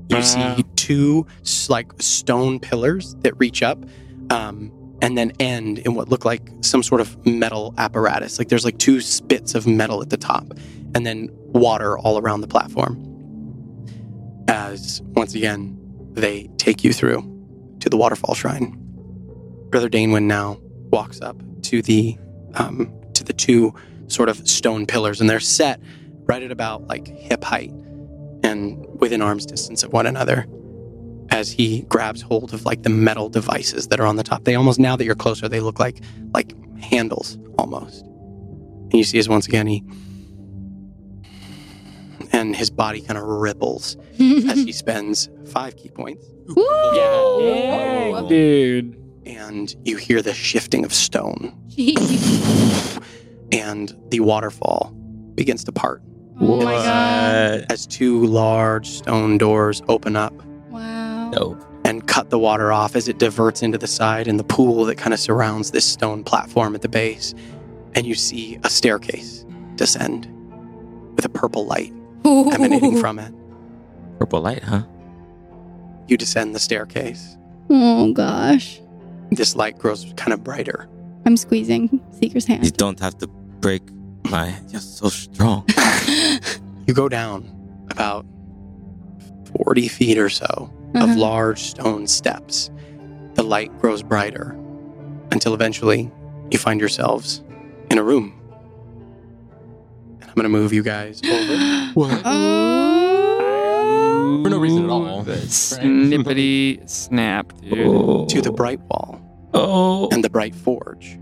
You see two like stone pillars that reach up um, and then end in what look like some sort of metal apparatus. Like there's like two spits of metal at the top and then water all around the platform. As once again they take you through to the waterfall shrine. Brother danewind now walks up to the um, to the two sort of stone pillars and they're set right at about like hip height and within arm's distance of one another as he grabs hold of like the metal devices that are on the top. They almost now that you're closer they look like like handles almost. And you see as once again he and his body kind of ripples as he spends five key points. Yeah, dude. and you hear the shifting of stone. Jeez. and the waterfall begins to part Oh my god. as two large stone doors open up Wow. Dope. and cut the water off as it diverts into the side and the pool that kind of surrounds this stone platform at the base. And you see a staircase descend with a purple light emanating from it. Purple light, huh? You descend the staircase. Oh gosh. This light grows kind of brighter. I'm squeezing Seeker's hands. You hand. don't have to break my. You're so strong. You go down about 40 feet or so of Uh-huh. large stone steps. The light grows brighter until eventually you find yourselves in a room. And I'm going to move you guys over. What? Oh. For no reason at all. The Snippity snap, dude. Oh. to the bright wall Oh. and the bright forge.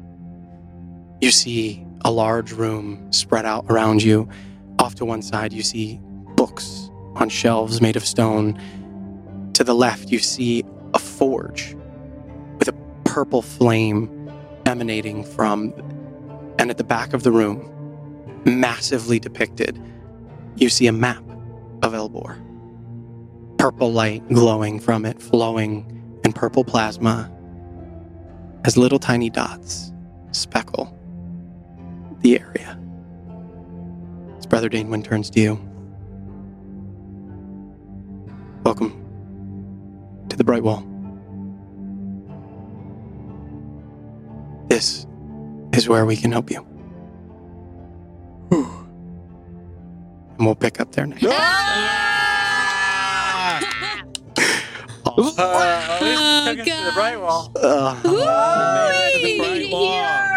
You see a large room spread out around you. Off to one side, you see books on shelves made of stone. To the left, you see a forge with a purple flame emanating from. And at the back of the room, massively depicted, you see a map of Elbor. Purple light glowing from it, flowing in purple plasma as little tiny dots speckle the area. As Brother Danewind turns to you. Welcome to the Bright Wall. This is where we can help you. And we'll pick up there next. Uh, at least Oh, took us to the bright wall. Uh, Oh my god.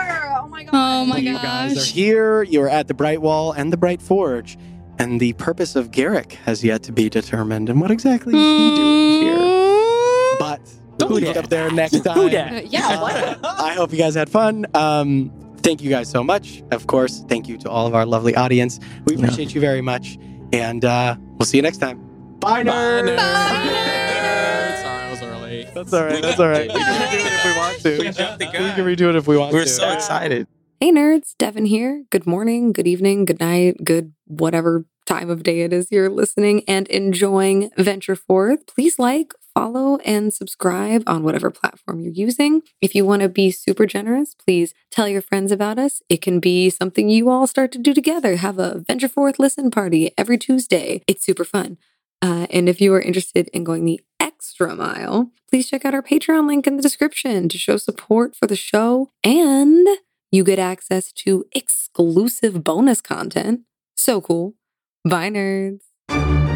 Oh my god. you guys are here. You're at the Bright Wall and the Bright Forge. And the purpose of Garrick has yet to be determined. And what exactly is he doing here? Mm. But we'll pick up there next time. Who dat? Uh, yeah, what? I hope you guys had fun. Um, thank you guys so much. Of course, thank you to all of our lovely audience. We Yeah. appreciate you very much. And uh, we'll see you next time. Bye, nerds. nerds. Sorry, I was early. That's all right. That's all right. We can redo it if we want to. We, we can redo it if we want We're to. so excited. Hey nerds, Devon here. Good morning, good evening, good night, good whatever time of day it is you're listening and enjoying Venture Forth. Please like, follow, and subscribe on whatever platform you're using. If you want to be super generous, please tell your friends about us. It can be something you all start to do together. Have a Venture Forth listen party every Tuesday. It's super fun. Uh, and if you are interested in going the extra mile, please check out our Patreon link in the description to show support for the show and you get access to exclusive bonus content. So cool. Bye, nerds.